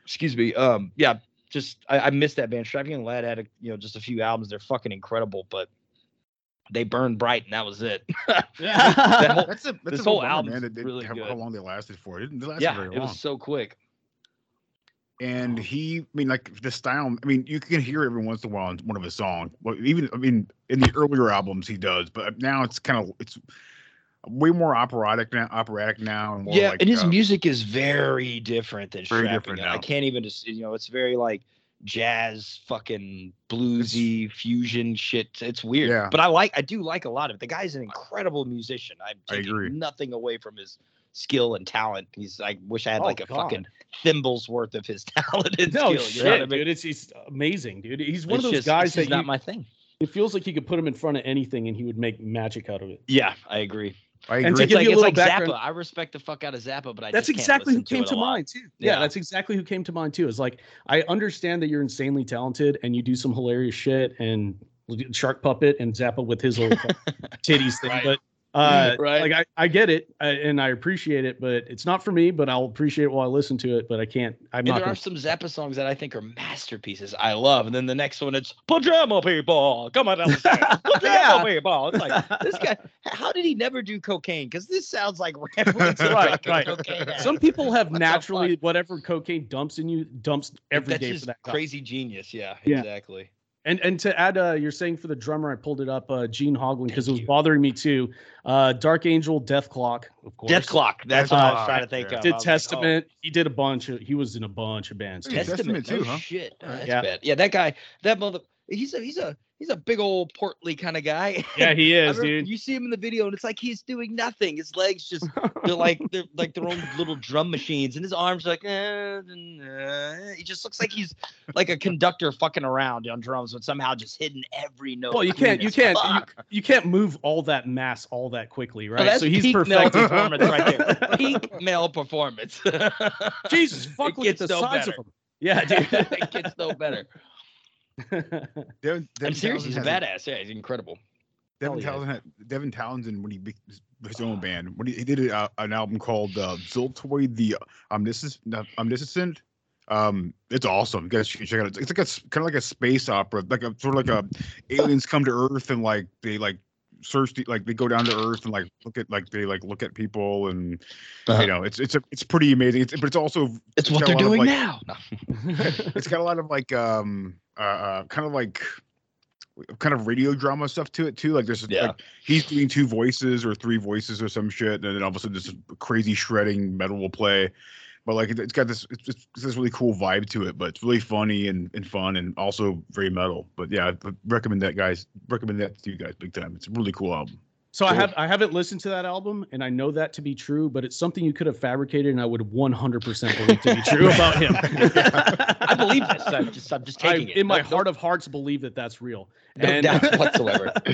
I: excuse me. Um, yeah, just I, I missed that band. Strapping Lad had a, you know just a few albums. They're fucking incredible, but they burned bright, and that was it. <laughs> <laughs> That whole-
H: That's a that's
I: this
H: a
I: whole album.
H: man. They,
I: really
H: how, how long they lasted for? It didn't last
I: yeah,
H: very long.
I: it was so quick.
H: and he, I mean, like the style. I mean, you can hear every once in a while in one of his songs. Well, even I mean, in the earlier albums he does, but now it's kind of it's way more operatic now. Operatic now, and more
I: yeah,
H: like,
I: and his
H: uh,
I: music is very different than
H: Very different
I: Young. I can't even just you know, it's very like jazz, fucking bluesy fusion shit. It's weird,
H: Yeah.
I: but I like, I do like a lot of it. The guy's an incredible musician. I'm
H: I
I: taking
H: agree.
I: nothing away from his skill and talent. He's, I wish I had
J: Oh,
I: like a
J: God.
I: fucking thimbles worth of his <laughs> talent and
J: No
I: skill.
J: shit,
I: you know I mean?
J: dude. It's he's amazing, dude. He's one
I: It's
J: of those
I: just-
J: guys
I: it's
J: that
I: not
J: you-
I: my thing.
J: It feels like you could put him in front of anything and he would make magic out of it.
I: Yeah, I agree.
H: I
J: And to
I: It's
J: give
I: like,
J: you a little
I: like
J: background-
I: Zappa. I respect the fuck out of Zappa, but I
J: that's
I: just can't
J: exactly who came
I: it
J: to mind too. Yeah,
I: Yeah.
J: that's exactly who came to mind too. Is like I understand that you're insanely talented and you do some hilarious shit and shark puppet and Zappa with his little <laughs> titties thing,
I: Right.
J: but uh, <laughs>
I: Right.
J: like I, I get it uh, and I appreciate it, but it's not for me. But I'll appreciate it while I listen to it. But I can't. I'm
I: And
J: not.
I: there
J: Gonna,
I: are some Zappa songs that I think are masterpieces. I love, and then the next one it's pajama people. Come on down the stairs. <laughs> Pajama
J: Yeah.
I: people. It's like <laughs> this guy. How did he never do cocaine? Because this sounds like
J: Right, right.
I: cocaine.
J: some people have naturally whatever cocaine dumps in you dumps every
I: That's
J: day for that
I: crazy genius. Yeah,
J: Yeah.
I: exactly.
J: And and to add, uh, you're saying for the drummer, I pulled it up, uh, Gene Hoglan, because it was
I: you.
J: bothering me too. Uh, Dark Angel, Dethklok, of course.
I: Dethklok. That's
H: Death
I: what I was trying to think of.
J: Did
I: I was like, oh,
J: Testament. He did a bunch of. He was in a bunch of bands.
I: Testament,
H: Testament too,
I: no
H: huh?
I: Shit, Oh, that's
J: Yeah.
I: bad. Yeah, that guy, that mother, he's a he's a he's a big old portly kind of guy. <laughs>
J: Yeah, he is, dude.
I: You see him in the video, and it's like he's doing nothing. His legs just they're <laughs> like they're like their own little drum machines, and his arms are like eh, eh. he just looks like he's like a conductor fucking around on drums, but somehow just hitting every note.
J: Well, you can't. You can't. You, you can't move all that mass all that quickly,
I: Oh,
J: right?
I: that's
J: so he's perfect
I: performance right there. <laughs> Peak male performance.
J: Jesus, fuck!
I: It
J: Look at the
I: no
J: size
I: better.
J: of him. Yeah, dude.
I: it gets no better. <laughs>
H: Devin,
I: I'm
H: Devin
I: serious. He's a
H: Townsend
I: badass. Yeah, he's incredible.
H: Devin
J: Hell yeah.
H: Townsend, had, Devin Townsend, when he be his own band, when he, he did a, an album called uh, Ziltoid the Omniscient, Omniscient. Um, it's awesome. You guys should check it out. It's, it's like a kind of like a space opera, like a sort of like a <laughs> aliens come to Earth and like they like search the, like they go down to Earth and like look at like they like look at people and
I: Uh-huh.
H: you know it's it's a it's pretty amazing. It's, but it's also
I: It's what they're doing
H: like-
I: now. <laughs> No.
H: it's got a lot of like um uh, uh kind of like kind of radio drama stuff to it too like there's
I: Yeah.
H: like he's doing two voices or three voices or some shit and then all of a sudden this crazy shredding metal will play but like it- it's got this it's, it's this really cool vibe to it but it's really funny and, and fun and also very metal but yeah I recommend that guys recommend that to you guys big time it's a really cool album
J: So I have I haven't listened to that album, and I know that to be true, but it's something you could have fabricated, and I would 100% believe to be true about him. <laughs>
I: I believe this. I'm just, I'm just
J: I,
I: taking it.
J: in my
I: No- no-
J: heart of hearts, believe that that's real.
I: no
J: and
I: doubt whatsoever. <laughs>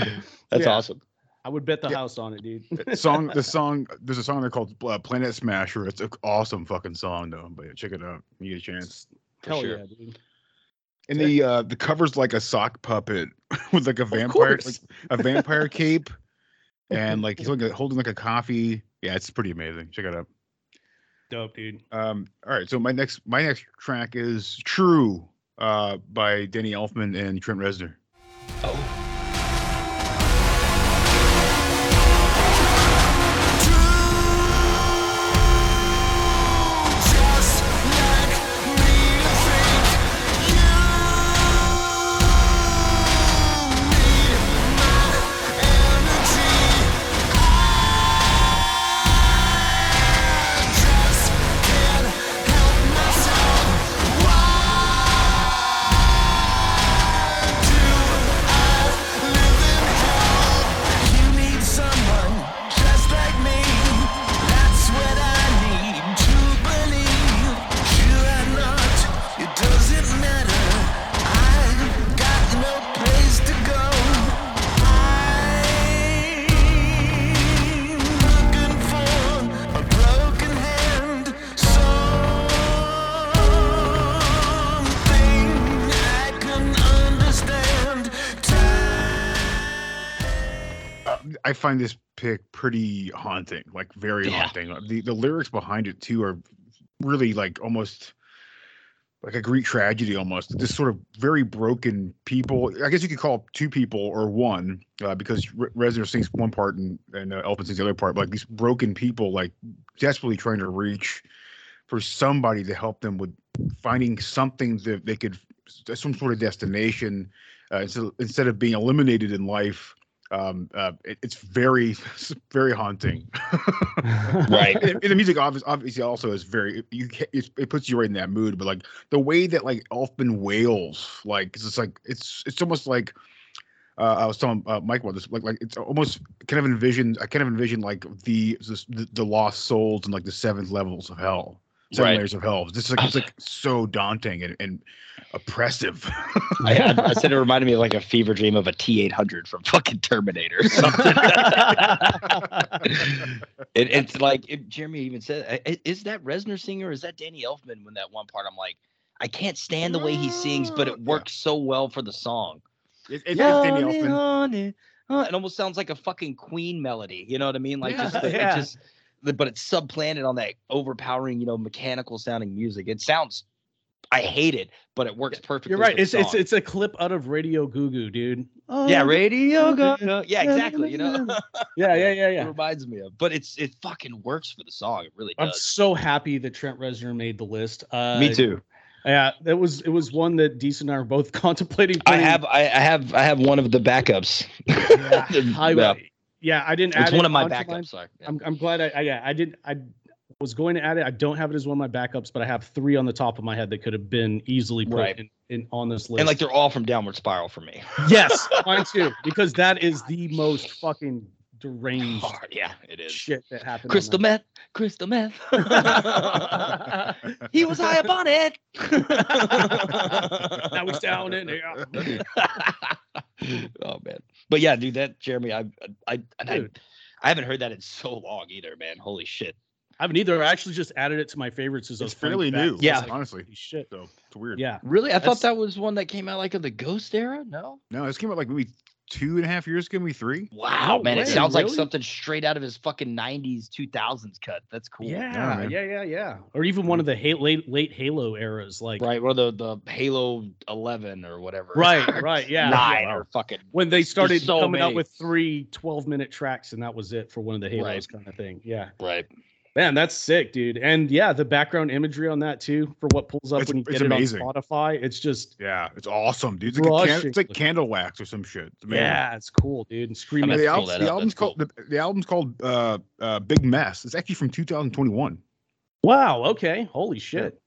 I: That's
J: Yeah.
I: awesome.
J: I would bet the
H: Yeah.
J: house on it, dude.
H: The <laughs> song the song there's a song there called uh, planet smasher it's an awesome fucking song though but yeah, check it out when you get a chance
J: Hell
I: sure.
J: yeah, dude.
H: And the uh the cover's like a sock puppet <laughs> with like a vampire like a vampire <laughs> cape and like he's like a, holding like a coffee. Yeah, it's pretty amazing. Check it out.
J: Dope, dude.
H: Um all right, so my next my next track is True uh by Danny Elfman and Trent Reznor.
L: Why
H: find this pick pretty haunting, like very
I: Yeah.
H: haunting. The the lyrics behind it too are really like almost like a Greek tragedy almost. This sort of very broken people. I guess you could call two people or one uh, because Re- Reznor sings one part and and uh, sings the other part. But like these broken people, like desperately trying to reach for somebody to help them with finding something that they could some sort of destination uh, so instead of being eliminated in life um uh it, it's very <laughs> very haunting <laughs>
I: Right.
H: and, and the music obviously, obviously also is very you it, it puts you right in that mood but like the way that like elfman wails like it's just like it's it's almost like uh, I was telling uh, Mike about this. Like, like it's almost kind of envision. I kind of envision like the the, the lost souls and like the seventh levels of hell, seven
I: Right.
H: layers of hell. This is like it's like so daunting and, and oppressive.
I: I, I, I said it reminded me of like a fever dream of a T eight hundred from fucking Terminator or something. <laughs> it, it's like it, Jeremy even said, "I- I- "Is that Reznor singer? Is that Danny Elfman?" When that one part, I'm like, I can't stand the way he sings, but it works so well for the song.
H: It, it, it's Danny Elfman.
I: honey, huh, It almost sounds like a fucking Queen melody. You know what I mean? Like just, the,
J: yeah.
I: it just, the, but it's subplanted on that overpowering, you know, mechanical sounding music. It sounds, I hate it, but it works perfectly.
J: You're right. It's it's it's a clip out of Radio Goo Goo, dude.
I: yeah,
J: Oh,
I: radio go. Yeah, exactly. You know, <laughs>
J: Yeah, yeah, yeah,
I: it
J: yeah.
I: reminds me of, but it's it fucking works for the song. It really
J: I'm so happy that Trent Reznor made the list. Uh,
I: Me too.
J: Yeah, that was it was one that Dees and I are both <laughs> contemplating.
I: I have I, I have I have one of the backups.
J: I,
I: yeah. <laughs>
J: yeah, I didn't add
I: It's
J: it
I: one of my backups.
J: mine.
I: Sorry. Yeah.
J: I'm I'm glad I, I yeah I didn't I was going to add it. I don't have it as one of my backups, but I have three on the top of my head that could have been easily put
I: Right.
J: in, in on this list.
I: And like they're all from Downward Spiral for me. <laughs>
J: yes, mine too, because that is the most fucking deranged
I: Hard. Yeah, it is.
J: shit that happened.
I: Crystal meth, crystal meth. <laughs> he was high up on it.
J: now he's down in there. <laughs> <laughs>
I: oh man, but yeah, dude, that Jeremy, I, I, I, I haven't heard that in so long either, man. Holy shit.
J: I haven't either. I actually just added it to my favorites as I
H: It's
J: playing
H: fairly
J: back.
H: new.
I: Yeah.
J: Like,
H: honestly.
J: holy shit.
H: So it's weird.
J: Yeah.
I: Really, I
J: That's-
I: thought that was one that came out like in the Ghost era. No.
H: No, this came out like maybe two and a half years ago, maybe three.
I: Wow,
J: No
I: man, it
J: way,
I: sounds like something straight out of his fucking '90s, 2000s cut. That's cool.
J: Yeah,
H: man.
J: yeah, yeah, yeah. Or even one of the ha- late late Halo eras, like
I: Right, or the the Halo 11 or whatever.
J: Right, <laughs> right, yeah,
I: Nine
J: yeah.
I: or fucking.
J: when they started
I: so
J: coming out
I: many.
J: with three 12 minute tracks and that was it for one of the Halos
I: Right.
J: kind of thing. Yeah.
I: Right.
J: Man, that's sick, dude. And yeah, the background imagery on that too, for what pulls up
H: It's-
J: when you get
H: amazing.
J: it on Spotify. It's just
H: Yeah, it's awesome, dude. It's like, a can- it's like candle wax or some shit. It's
J: yeah, it's cool, dude. And screaming.
I: I
H: the,
I: mean,
J: at
I: pull
H: album, the album's
I: that's
H: called the, the album's called uh, uh, Big Mess. It's actually from 2021.
J: Wow. Okay. Holy shit.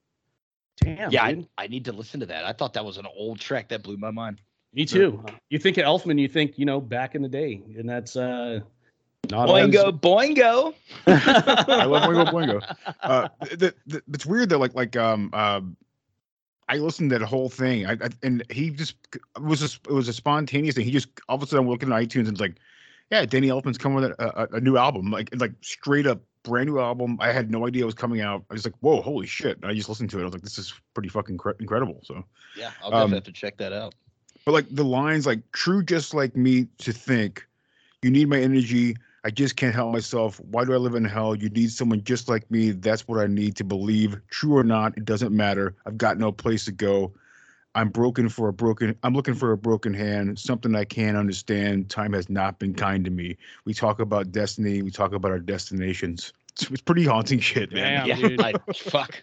J: Damn.
I: yeah. I, I need to listen to that. I thought that was an old track that blew my mind.
J: Me too. You think of Elfman, you think, you know, back in the day. And that's uh not as-
I: Boingo, boingo.
H: I love Boingo <laughs> Boingo. Uh, the, the, it's weird that like like um um I listened to that whole thing. I, I and he just it was just it was a spontaneous thing. He just all of a sudden I'm looking at iTunes and it's like, yeah, Danny Elfman's coming with a, a, a new album, like like straight up brand new album. I had no idea it was coming out. I was like, whoa, holy shit! And I just listened to it. I was like, this is pretty fucking cre- incredible. So.
I: Yeah, I'll
H: Um,
I: definitely have to check that out.
H: But like the lines, like true, just like me to think, you need my energy. I just can't help myself. Why do I live in hell? You need someone just like me. That's what I need to believe. True or not, it doesn't matter. I've got no place to go. I'm broken for a broken. I'm looking for a broken hand. Something I can't understand. Time has not been kind to me. We talk about destiny. We talk about our destinations. It's, it's pretty haunting shit, man.
J: Damn,
I: yeah,
J: dude. <laughs>
I: I, fuck.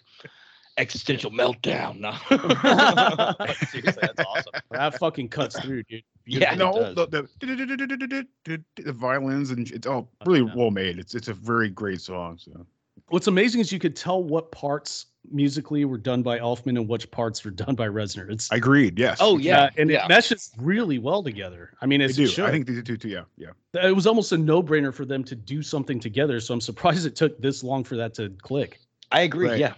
I: Existential meltdown. No. <laughs> Seriously, that's awesome. <laughs>
J: that fucking cuts through, dude.
I: Yeah,
H: no, the, the, the violins and it's all really well made. It's it's a very great song. So
J: What's amazing is you could tell what parts musically were done by Elfman and which parts were done by Reznor. It's
H: I agreed. Yes.
I: Oh, yeah.
J: and
I: yeah.
J: it meshes really well together. I mean,
H: they
J: it's
H: do.
J: it.
H: I think they do too. Yeah, yeah.
J: it was almost a no-brainer for them to do something together. So I'm surprised it took this long for that to click.
I: I agree.
H: Right.
I: Yeah.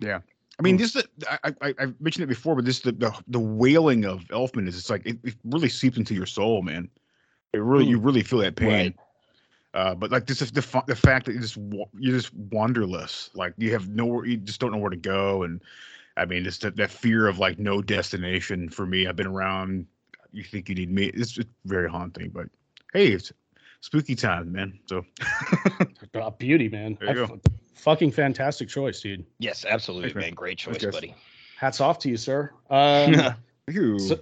H: Yeah. I mean, this is I, I I mentioned it before, but this the the, the wailing of Elfman is it's like it, it really seeps into your soul, man. It really you really feel that pain.
I: Right.
H: Uh, but like this is the the fact that you just you're just wanderless, like you have nowhere, you just don't know where to go, and I mean, just that, that fear of like no destination for me. I've been around. You think you need me? It's very haunting, but hey, it's spooky time, man. So <laughs>
J: beauty, man.
H: There you
J: I-
H: go.
J: Fucking fantastic choice, dude.
I: Yes, absolutely,
H: man.
I: man. Great choice, buddy.
J: Hats off to you, sir. Um, <laughs>
H: Thank you.
J: So-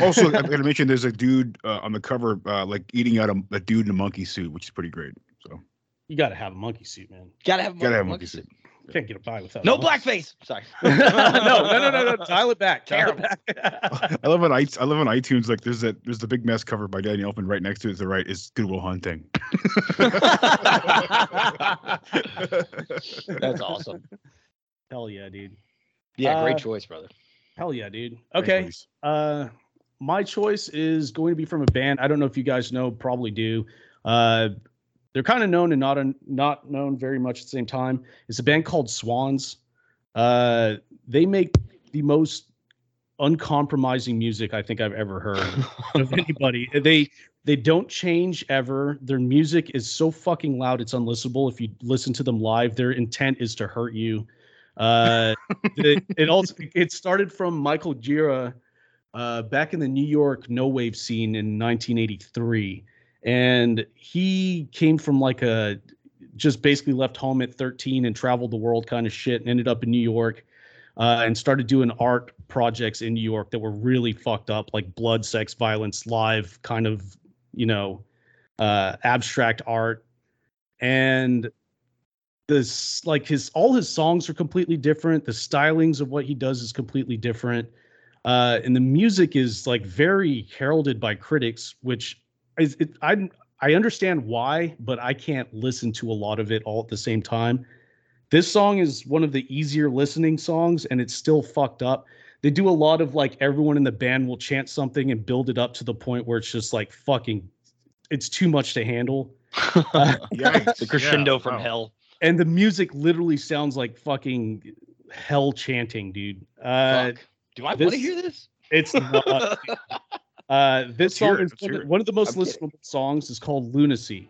H: also, <laughs> I'm gonna mention there's a dude uh, on the cover, uh, like eating out a, a dude in a monkey suit, which is pretty great. So
J: you got to have a monkey suit, man.
I: Gotta have
H: gotta have a
I: monkey
H: monkey suit.
J: Can't get by without
I: No
J: a
I: blackface. Sorry. <laughs> <laughs>
J: no, no, no, no, no. Dial it back. Dial it back. <laughs>
H: I love on i I love on iTunes. Like there's that there's the big mess cover by Danny Elfman. Right next to it, to the right is Goodwill Hunting.
I: That's awesome.
J: Hell yeah, dude.
I: Yeah, great
J: Uh,
I: choice, brother.
J: Hell yeah, dude. Okay. Uh, my choice is going to be from a band. I don't know if you guys know, probably do. Uh, they're kind of known and not un- not known very much at the same time. It's a band called Swans. Uh, they make the most uncompromising music I think I've ever heard of <laughs> anybody. They they don't change ever. Their music is so fucking loud it's unlistenable. If you listen to them live, their intent is to hurt you. Uh, it, it also it started from Michael Gira uh, back in the New York no wave scene in 1983, and he came from like a just basically left home at 13 and traveled the world kind of shit and ended up in New York uh, and started doing art projects in New York that were really fucked up, like blood, sex, violence, live kind of, you know, uh, abstract art. And this, like his, all his songs are completely different. The stylings of what he does is completely different. Uh, and the music is like very heralded by critics, which is, it, I, I understand why, but I can't listen to a lot of it all at the same time. This song is one of the easier listening songs, and it's still fucked up. They do a lot of like everyone in the band will chant something and build it up to the point where it's just like fucking, it's too much to handle. <laughs> <laughs> Uh,
I: the crescendo
H: Yeah,
I: from
H: wow.
I: hell.
J: and the music literally sounds like fucking hell chanting, dude. Uh,
I: Fuck. Do I want to hear this?
J: it's <laughs> not. Uh, this
H: Let's
J: song is one of, one of the most
I: I'm kidding.
J: listenable songs. is called Lunacy.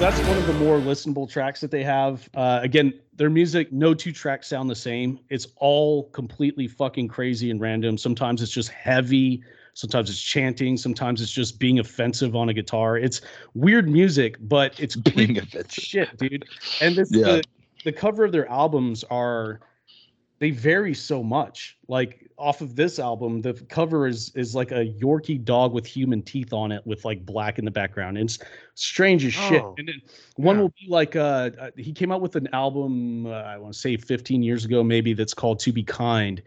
J: So that's one of the more listenable tracks that they have. Uh, again, their music, no two tracks sound the same. It's all completely fucking crazy and random. Sometimes it's just heavy. Sometimes it's chanting. Sometimes it's just being offensive on a guitar. It's weird music, but it's <laughs>
I: Being offensive.
J: shit, dude. And this
I: Yeah.
J: the, the cover of their albums are they vary so much. Like off of this album, the cover is is like a Yorkie dog with human teeth on it, with like black in the background. It's strange as shit.
H: Oh,
J: and then one
H: yeah.
J: will be like uh, uh, he came out with an album uh, I want to say 15 years ago, maybe that's called "To Be Kind,"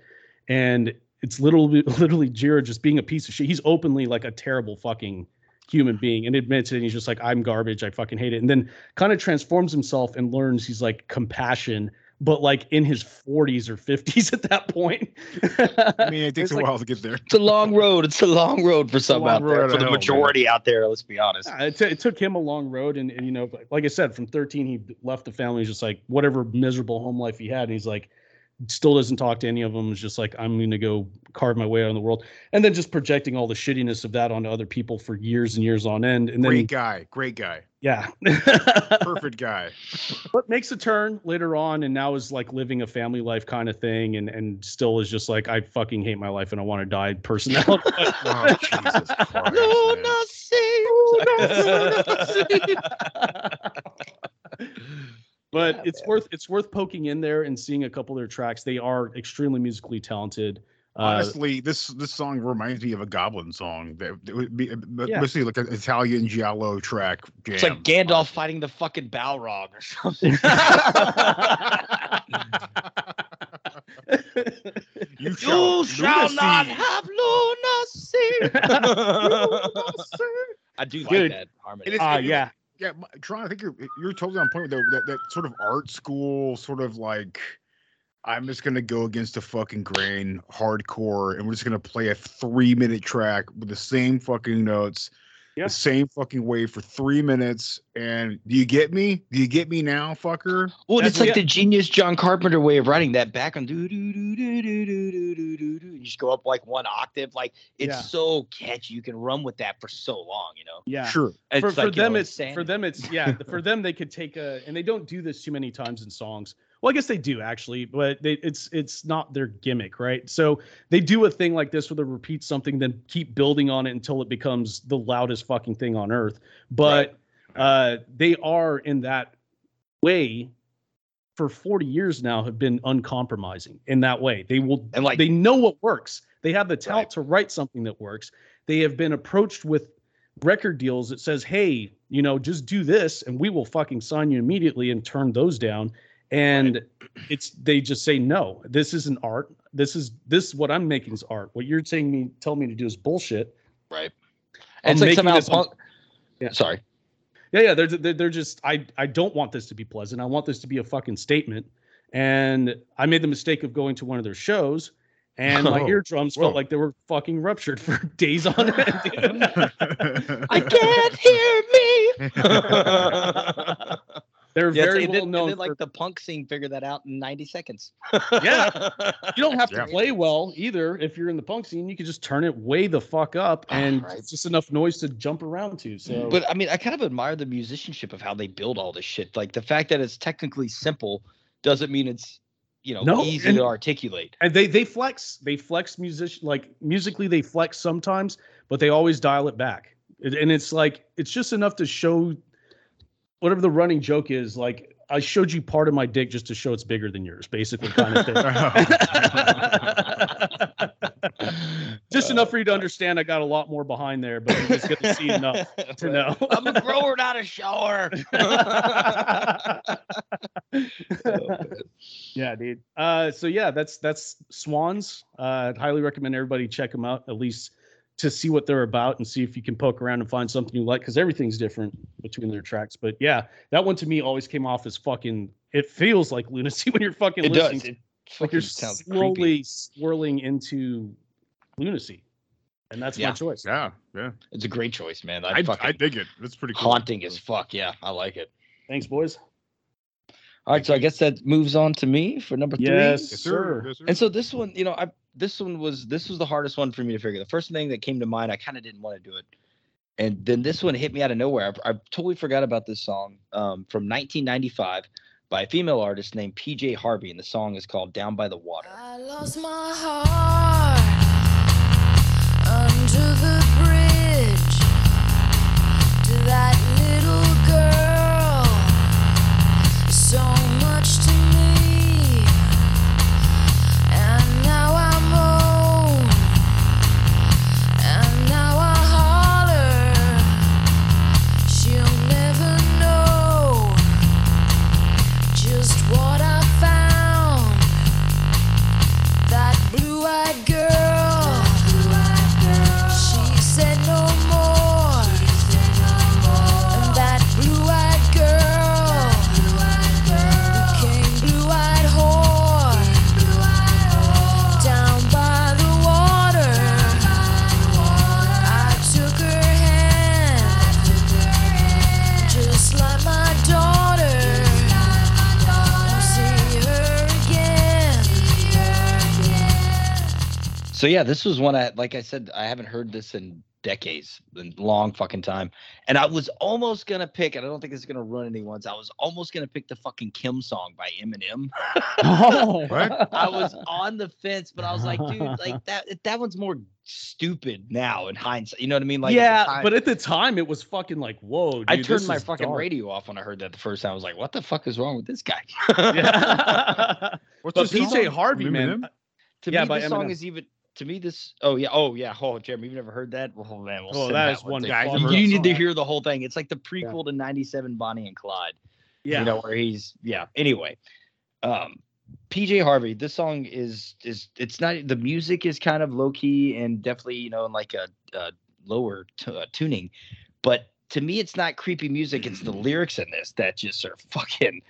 J: and it's literally <laughs> literally Gira just being a piece of shit. He's openly like a terrible fucking human being and admits it. And he's just like, I'm garbage. I fucking hate it. And then kind of transforms himself and learns he's like compassion, but like in his 40s or 50s <laughs> at that point.
H: I mean, it takes <laughs>
J: It's
H: a
J: like-
H: while to get there.
I: It's a long road. It's a long road for some out there. For
H: I
I: the
H: know,
I: majority out there, let's be honest.
J: Yeah, it, t- it took him a long road, and, and you know, like- like I said, from 13 he left the family. He's just like whatever miserable home life he had, and he's like, still doesn't talk to any of them. Is just like I'm going to go carve my way out in the world, and then just projecting all the shittiness of that onto other people for years and years on end, and then
H: Great guy, great guy,
J: yeah, <laughs>
H: perfect guy.
J: but makes a turn later on, and now is like living a family life kind of thing, and and still is just like I fucking hate my life and I want to die personality. <laughs>
H: Oh, Jesus Christ,
I: No,
H: man.
I: no, see. <laughs>
J: but it's worth it's worth poking in there and seeing a couple of their tracks. They are extremely musically talented. Uh,
H: Honestly, this this song reminds me of a Goblin song. That it would be but
J: Yeah.
H: basically like an Italian giallo track jam.
I: It's like Gandalf fighting the fucking Balrog or something. <laughs>
H: you
I: You
H: shall,
I: shall not
H: lunacy.
I: have lunacy. <laughs> I do like
J: Dude.
I: that harmony.
H: It is-
J: Ah,
H: it- it-
J: yeah.
H: Yeah. Tron, I think you're you're totally on point with that, that that sort of art school sort of like. I'm just gonna go against the fucking grain, hardcore, and we're just gonna play a three minute track with the same fucking notes,
J: Yeah.
H: the same fucking way for three minutes. And do you get me? Do you get me now, fucker?
I: Well,
J: That's
I: it's like
J: what-
I: the genius John Carpenter way of writing that back on do do do do do do do do do do. You just go up like one octave. Like it's
J: Yeah.
I: so catchy. You can run with that for so long. You know.
J: yeah.
H: Sure.
I: It's
J: for,
I: like,
J: for them
I: know,
J: it's for them it's yeah <laughs> for them they could take a and they don't do this too many times in songs well i guess they do actually but they, it's it's not their gimmick right? So they do a thing like this where they repeat something then keep building on it until it becomes the loudest fucking thing on earth. But uh they are in that way for 40 years now have been uncompromising in that way. They will
I: And, like-
J: they know what works. They have the talent to write something that works. They have been approached with record deals that says, "Hey, you know, just do this, and we will fucking sign you immediately," and turn those down. And it's they just say, "No, this isn't art. This is this what I'm making is art. What you're saying me tell me to do is bullshit."
I: Right.
J: I'm
I: It's like
J: making
I: somehow
J: this-
I: punk.
J: Yeah.
I: Sorry.
J: Yeah, yeah. They're, they're they're just I I don't want this to be pleasant. I want this to be a fucking statement. And I made the mistake of going to one of their shows, and my <laughs>
H: Oh,
J: eardrums
H: whoa.
J: felt like they were fucking ruptured for <laughs> days on end. <laughs>
I: I can't hear me.
J: They're
I: Yeah,
J: very
I: and
J: well
I: then,
J: known
I: and like
J: for
I: the punk scene figured that out in 90 seconds. <laughs>
J: Yeah. you don't have to
H: Yeah.
J: play well either if you're in the punk scene you can just turn it way the fuck up ah, and
I: Right.
J: it's just enough noise to jump around to so mm.
I: But I mean, I kind of admire the musicianship of how they build all this shit. Like the fact that it's technically simple doesn't mean it's you know
J: No,
I: easy
J: and-
I: to articulate.
J: and they they flex they flex musician like musically they flex sometimes but they always dial it back and it's like it's just enough to show whatever the running joke is like i showed you part of my dick just to show it's bigger than yours basically kind of thing <laughs> just enough for you to understand i got a lot more behind there but you're just gonna see enough to know <laughs>
I: I'm a grower, not a shower. <laughs>
J: yeah, dude. Uh, so yeah, that's that's Swans. Uh, I'd highly recommend everybody check them out at least to see what they're about and see if you can poke around and find something you like because everything's different between their tracks. But yeah, that one to me always came off as fucking. It feels like lunacy <laughs> when you're fucking
I: it
J: listening.
I: does. It
J: like you're slowly
I: creepy.
J: swirling into lunacy, and that's
I: Yeah.
J: my choice.
H: yeah, yeah.
I: It's a great choice, man. I,
H: I,
I: fucking
H: I dig it. It's pretty cool.
I: haunting as fuck. Yeah, I like it.
J: Thanks, boys.
I: All right, so I guess that moves on to me for number three.
J: Yes,
H: Yes,
J: sir.
H: Yes, sir.
I: And so this one, you know, I this one was this was the hardest one for me to figure. The first thing that came to mind, I kind of didn't want to do it, and then this one hit me out of nowhere. I, I totally forgot about this song um, from 1995 by a female artist named PJ Harvey, and the song is called "Down by the Water."
L: I lost my heart under the bridge that So
I: yeah, this was one I like I said, I haven't heard this in decades, in long fucking time. And I was almost gonna pick, and I don't think it's gonna run any anyone's. I was almost gonna pick the fucking Kim song by Eminem. <laughs>
J: Oh? <laughs>
I: I was on the fence, but I was like, dude, <laughs> like that that one's more stupid now in hindsight. You know what I mean? Like at
J: yeah,
I: time-
J: but at the time it was fucking like, whoa. Dude,
I: I turned my fucking
J: dark.
I: radio off when I heard that the first time. I was like, what the fuck is wrong with this guy?
J: Yeah. But PJ? Harvey, man.
I: To
J: Yeah,
I: me, this song is even to me, this. Oh yeah. Oh yeah. Oh, Jeremy, you've never heard that? Oh man. We'll
J: Oh, that
I: that
J: is one guy.
I: you. You need to hear the whole thing. It's like the prequel to '97 Bonnie and Clyde.
J: Yeah.
I: You know where he's yeah. Anyway, um, PJ Harvey. This song is is it's not the music is kind of low key and definitely you know in like a, a lower t- uh, tuning, but to me it's not creepy music. It's the lyrics in this that just are <laughs> fucking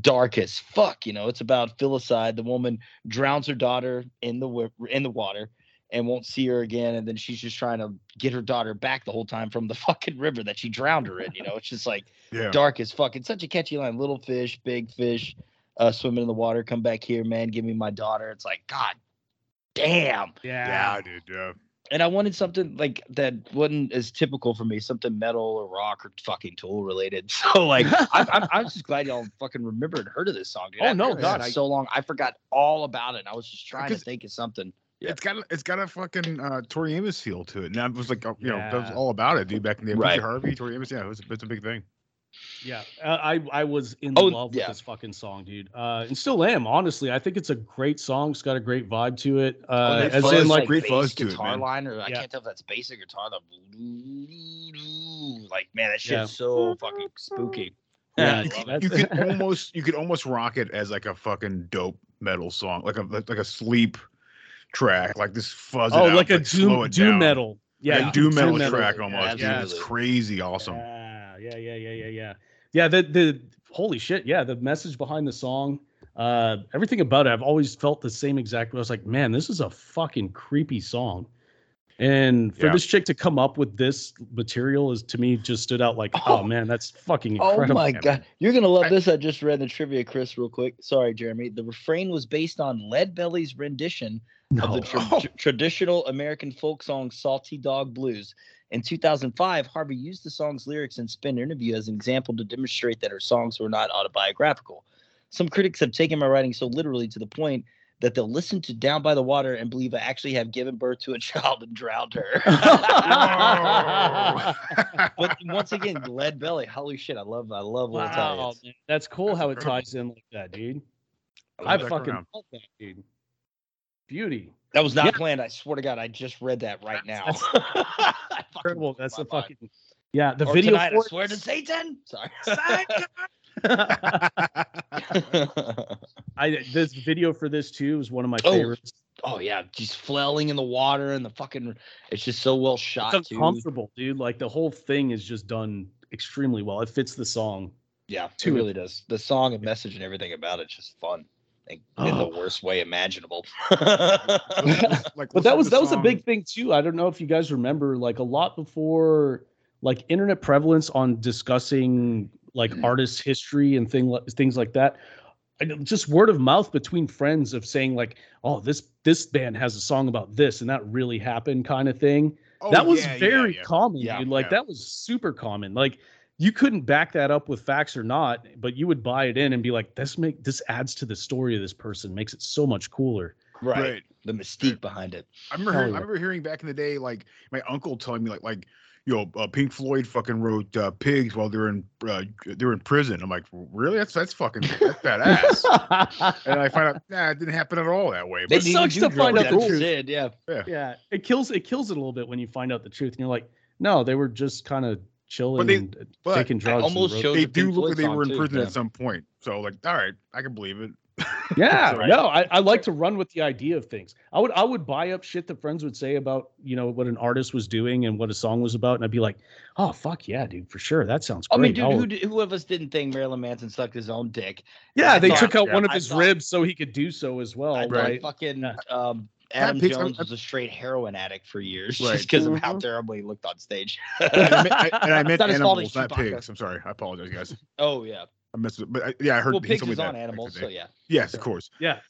I: dark as fuck. You know, it's about filicide. The woman drowns her daughter in the in the water and won't see her again, and then she's just trying to get her daughter back the whole time from the <laughs> fucking river that she drowned her in. You know, it's just like
H: Yeah.
I: dark as fuck. It's such a catchy line. Little fish, big fish, uh, swimming in the water. Come back here, man. Give me my daughter. It's like God damn.
J: Yeah.
H: Yeah, dude. Yeah.
I: And I wanted something like that wasn't as typical for me, something metal or rock or fucking Tool related. <laughs> So like, I, I'm, I'm just glad y'all fucking remembered and heard of this song. Dude.
J: Oh,
I: I've
J: no, God, I-
I: so long. I forgot all about it. I was just trying to think of something. Yeah.
H: It's got a, it's got a fucking uh, Tori Amos feel to it. And I was like, oh, you know, that was all about it, dude. Back in the day,
I: Right.
H: Harvey, Tori Amos, yeah, it was, it's a big thing.
J: Yeah, uh, I I was in
I: Oh,
J: love with this fucking song, dude, uh, and still am. Honestly, I think it's a great song. It's got a great vibe to it. Uh,
H: great
J: as
H: fuzz,
J: in, like,
H: great
I: bass
H: fuzz to it,
I: guitar
H: man.
I: line, or I can't tell if that's bass or guitar. The like, man, that shit's
J: Yeah.
I: so fucking spooky. <laughs>
J: Yeah,
I: I.
H: You
J: That's-
H: could <laughs> almost you could almost rock it as like a fucking dope metal song, like a like like a sleep track, like this fuzz. it
J: oh,
H: out,
J: like a
H: slow
J: doom doom metal. Yeah,
H: Yeah, doom
J: can
H: metal, track almost.
I: Yeah,
H: dude. It's crazy awesome.
J: Yeah, yeah, yeah, yeah, yeah, yeah. The the holy shit, yeah, the message behind the song, uh, everything about it, I've always felt the same exact way. I was like, man, this is a fucking creepy song. And for
H: Yeah.
J: this chick to come up with this material is to me just stood out like, oh,
I: Oh.
J: man, that's fucking incredible.
I: Oh my god, you're gonna love
H: I-
I: this. I just read the trivia, Chris, real quick. Sorry, Jeremy. The refrain was based on Lead Belly's rendition of the tra- tra- traditional American folk song "Salty Dog Blues." In 2005, Harvey used the song's lyrics in Spin interview as an example to demonstrate that her songs were not autobiographical. Some critics have taken my writing so literally to the point that they'll listen to "Down by the Water" and believe I actually have given birth to a <laughs> child and drowned her. <laughs> but once again, Lead Belly. Holy shit, I love, I love little
J: Wow,
I: tie-ins.
J: man, that's cool
H: That's
J: how it ties in like that, dude.
H: I
J: I
H: that
J: fucking love that, dude. Beauty.
I: That was not
J: Yeah.
I: planned. I swear to God, I just read that right now.
J: That's- <laughs> Incredible. That's the
I: mind.
J: fucking yeah. The
I: Or
J: video
I: tonight, I
J: for it-
I: swear to Satan. Sorry. <laughs>
J: I this video for this too is one of my
I: Oh,
J: favorites.
I: oh yeah, just flailing in the water and the fucking. It's just so well shot
J: It's
I: too.
J: uncomfortable, dude. Like the whole thing is just done extremely well. It fits the song.
I: Yeah, it
J: Too-
I: really does. The song and message and everything about it's just fun. In, in the
J: Oh.
I: worst way imaginable. <laughs> <laughs>
H: like,
J: But that was
H: the
J: that was a big thing too. I don't know if you guys remember, like a lot before, like internet prevalence on discussing like
I: Mm-hmm.
J: artist history and thing things like that. I Just word of mouth between friends of saying like, "Oh, this this band has a song about this," and that really happened, kind of thing.
H: Oh,
J: that was
H: yeah, yeah,
J: very
H: yeah.
J: common,
I: Yeah,
J: dude. Like
H: yeah.
J: that was super common. Like you couldn't back that up with facts or not, but you would buy it in and be like, "This make this adds to the story of this person, makes it so much cooler."
I: right.
H: Right.
I: The mystique behind it.
H: I remember,
J: Hell
H: hearing,
J: yeah.
H: I remember hearing back in the day, like my uncle telling me, like, like, you know, uh, Pink Floyd fucking wrote uh, "Pigs" while they're in uh, they're in prison. I'm like, really? That's that's fucking that's badass. and I find out, <laughs> nah, it didn't happen at all that way. But
J: It sucks to find out the truth.
I: Sid, yeah.
J: yeah, it kills it kills it a little bit when you find out the truth, and you're like, "No, they were just kind of chilling
H: they-
J: and uh,
H: but
J: taking
I: I
J: drugs." and
I: almost
J: wrote-
H: they
I: the
H: do
I: Pink
H: look like they were in
I: too,
H: prison
I: yeah.
H: at some point. So like, all right, I can believe it. <laughs>
J: Yeah,
I: Right.
J: no, I, I like to run with the idea of things. I would I would buy up shit that friends would say about you know what an artist was doing and what a song was about, and I'd be like, oh fuck yeah, dude, for sure, that sounds
I: cool.
J: I
I: mean, dude,
J: I'll-
I: who, d- who of us didn't think Marilyn Manson sucked his own dick?
J: yeah,
I: I
J: they
I: thought-
J: took out
H: yeah,
J: one of
I: I
J: his
I: thought-
J: ribs so he could do so as well.
I: I
J: right?
I: fucking um, Adam
H: Pigs- I'm-
I: Jones was a straight heroin addict for years <laughs>
H: Right.
I: just because of how
J: Mhm.
I: terrible he looked on stage.
H: and I meant, I, and I <laughs> meant
I: not
H: animals, not pigs. I'm sorry. I apologize, guys.
I: oh yeah.
H: I messed with, but I, yeah, I heard.
I: Well,
H: he
I: pigs
H: told me
I: is
H: that
I: on
H: back in the
I: animals, so yeah.
H: Yes, of course.
J: Yeah.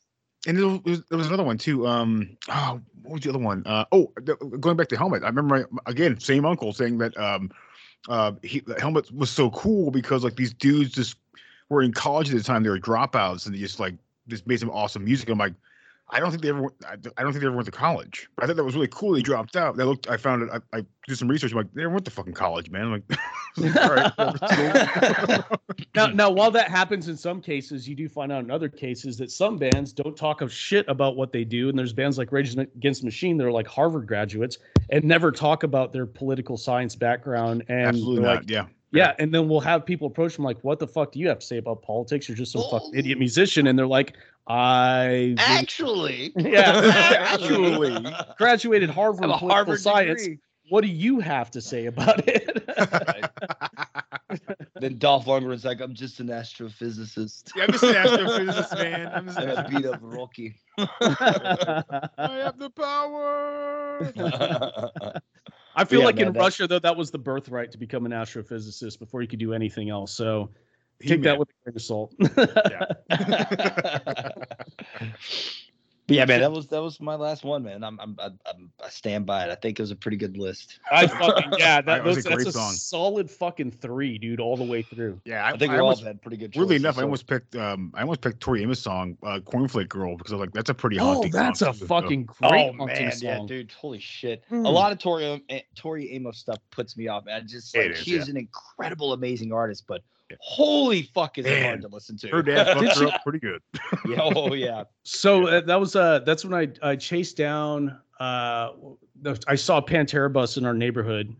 H: And there was, there was another one too. Um, oh, what was the other one? Uh, oh, the, going back to helmet. I remember my, again, same uncle saying that um, uh, he the helmet was so cool because like these dudes just were in college at the time. They were dropouts and they just like just made some awesome music. I'm like, I don't think they ever. Went, I don't think they ever went to college. But I thought that was really cool. They dropped out. They looked. I found it. I, I did some research. I'm like, they never went to fucking college, man. I'm like, <laughs> all right. <laughs> <laughs>
J: Now, now, while that happens in some cases, you do find out in other cases that some bands don't talk of shit about what they do, and there's bands like Rage Against the Machine that are like Harvard graduates and never talk about their political science background. And
H: Absolutely not.
J: like,
H: yeah.
J: Yeah, and then we'll have people approach them like, "What the fuck do you have to say about politics? You're just some fucking oh. idiot musician," and they're like, "I
I: Actually, <laughs>
J: yeah,
H: Actually. <laughs>
J: graduated Harvard
I: I have a
J: political
I: Harvard
J: science.
I: degree.
J: What do you have to say about it?" <laughs>
I: then Dolph Lundgren's like, I'm just an astrophysicist.
H: Yeah, I'm just an astrophysicist, man. I'm just
I: And I beat up Rocky.
H: I have the power.
J: I feel
I: Yeah,
J: like
I: man,
J: in
I: that-
J: Russia, though, that was the birthright to become an astrophysicist before you could do anything else. So take
H: He-Man.
J: that with a grain of salt. <laughs> <laughs> <laughs>
I: But yeah, man, that was that was my last one, man. I'm, I'm, I'm, I'm stand by it. I think it was a pretty good list.
J: I <laughs> fucking yeah, that,
H: That was
J: those,
H: a
J: that's
H: great
J: a
H: song.
J: solid fucking three, dude, all the way through.
H: Yeah,
I: I, think
H: I
I: we all
H: almost,
I: had pretty good.
H: weirdly
I: choices,
H: enough, I almost picked. Um, I almost picked Tori Amos' song, uh, "Cornflake Girl," because I was like, that's a pretty
J: Oh,
H: haunting.
J: that's
H: song,
J: a
H: too, so-
J: fucking great
I: oh
J: hunting
I: man, yeah, dude, holy shit!
J: Hmm.
I: A lot of Tori eh, Tori Amos stuff puts me off, man. Just
H: It
I: like
H: is,
I: she is an incredible, amazing artist, but holy fuck, is it
H: Man,
I: hard to listen to?
H: Her dad <laughs> fucked her up pretty good.
I: yeah, oh yeah,
J: So uh, that was uh that's when I I chased down uh the- I saw a Pantera bus in our neighborhood,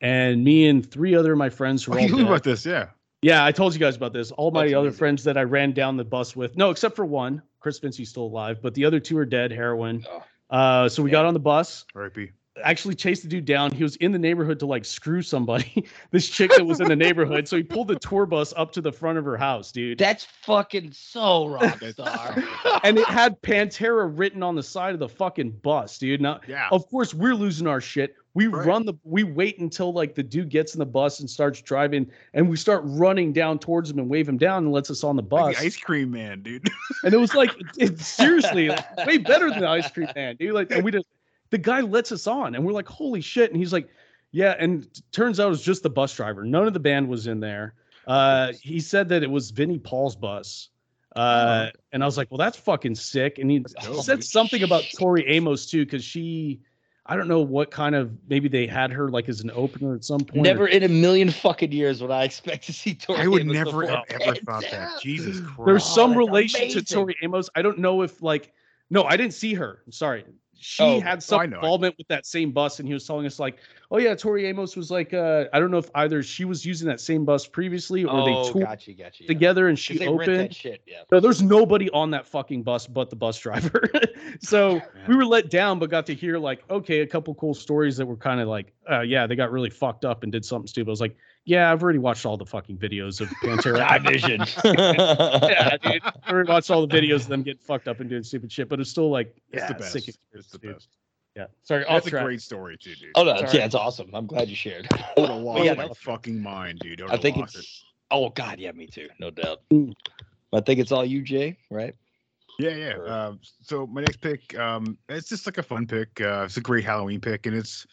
J: and me and three other of my friends who
H: Oh,
J: were <laughs> all
H: you knew
J: dead.
H: about this, yeah.
J: Yeah, I told you guys about this. All my
I: That's
J: other
I: amazing.
J: friends that I ran down the bus with, no, except for one, Chris Vincey's still alive, but the other two are dead, heroin.
I: Oh.
J: Uh, so we got on the bus,
H: R.I.P.
J: actually chased the dude down. He was in the neighborhood to like screw somebody, <laughs> this chick that was in the neighborhood. So he pulled the tour bus up to the front of her house, dude.
I: that's fucking so rock star.
J: and it had Pantera written on the side of the fucking bus, dude. Now,
H: Yeah.
J: of course, we're losing our shit. We
H: Right.
J: run the, we wait until like the dude gets in the bus and starts driving, and we start running down towards him and wave him down and lets us on the bus.
H: Like the ice cream man, dude.
J: And it was like, it, seriously, like, <laughs> way better than the ice cream man, dude. Like, and we just, the guy lets us on, and we're like, holy shit. And he's like, yeah. And t- turns out it was just the bus driver. None of the band was in there. Uh, he said that it was Vinnie Paul's bus. Uh, and I was like, well, that's fucking sick. And he, he said
H: dude.
J: something about Tori Amos too, because she, I don't know what kind of maybe they had her like as an opener at some point. or-
I: Never in a million fucking years would I expect to see Tori.
H: I would
I: Amos
H: never have ever thought that. Jesus Christ.
J: there's
I: Oh,
J: some
I: that's
J: relation to. Tori Amos. I don't know if like no, I didn't see her. I'm sorry. She
I: Oh,
J: had some involvement with that same bus, and he was telling us like, oh yeah, Tori Amos was like, uh, I don't know if either she was using that same bus previously or
I: Oh,
J: they toured
I: gotcha, gotcha. yeah.
J: together and she opened.
I: that shit. Yeah.
J: No, there's nobody on that fucking bus but the bus driver. <laughs> so we were let down, but got to hear like, okay, a couple cool stories that were kind of like, uh, yeah, they got really fucked up and did something stupid. I was like, yeah, I've already watched all the fucking videos of Pantera. <laughs>
I: I vision. <laughs>
J: yeah, dude. <laughs> I already watched all the videos of them getting fucked up and doing stupid shit, but it's still like,
H: It's
J: yeah,
H: the best.
J: sick
H: It's
J: experience,
H: the
J: dude.
H: best.
J: Yeah. Sorry,
H: That's a
J: track.
H: great story too, dude.
I: Oh no,
J: Sorry.
I: yeah, it's awesome. I'm glad you shared.
H: I would have lost
I: yeah,
H: my
I: no.
H: fucking mind, dude. I,
I: I think
H: lost
I: it's. Oh God, yeah, me too, no doubt.
J: Mm.
I: I think it's all you, Jay. Right?
H: Yeah, yeah.
I: Or-
H: Uh, so my next pick, um, it's just like a fun pick. Uh, it's a great Halloween pick, and it's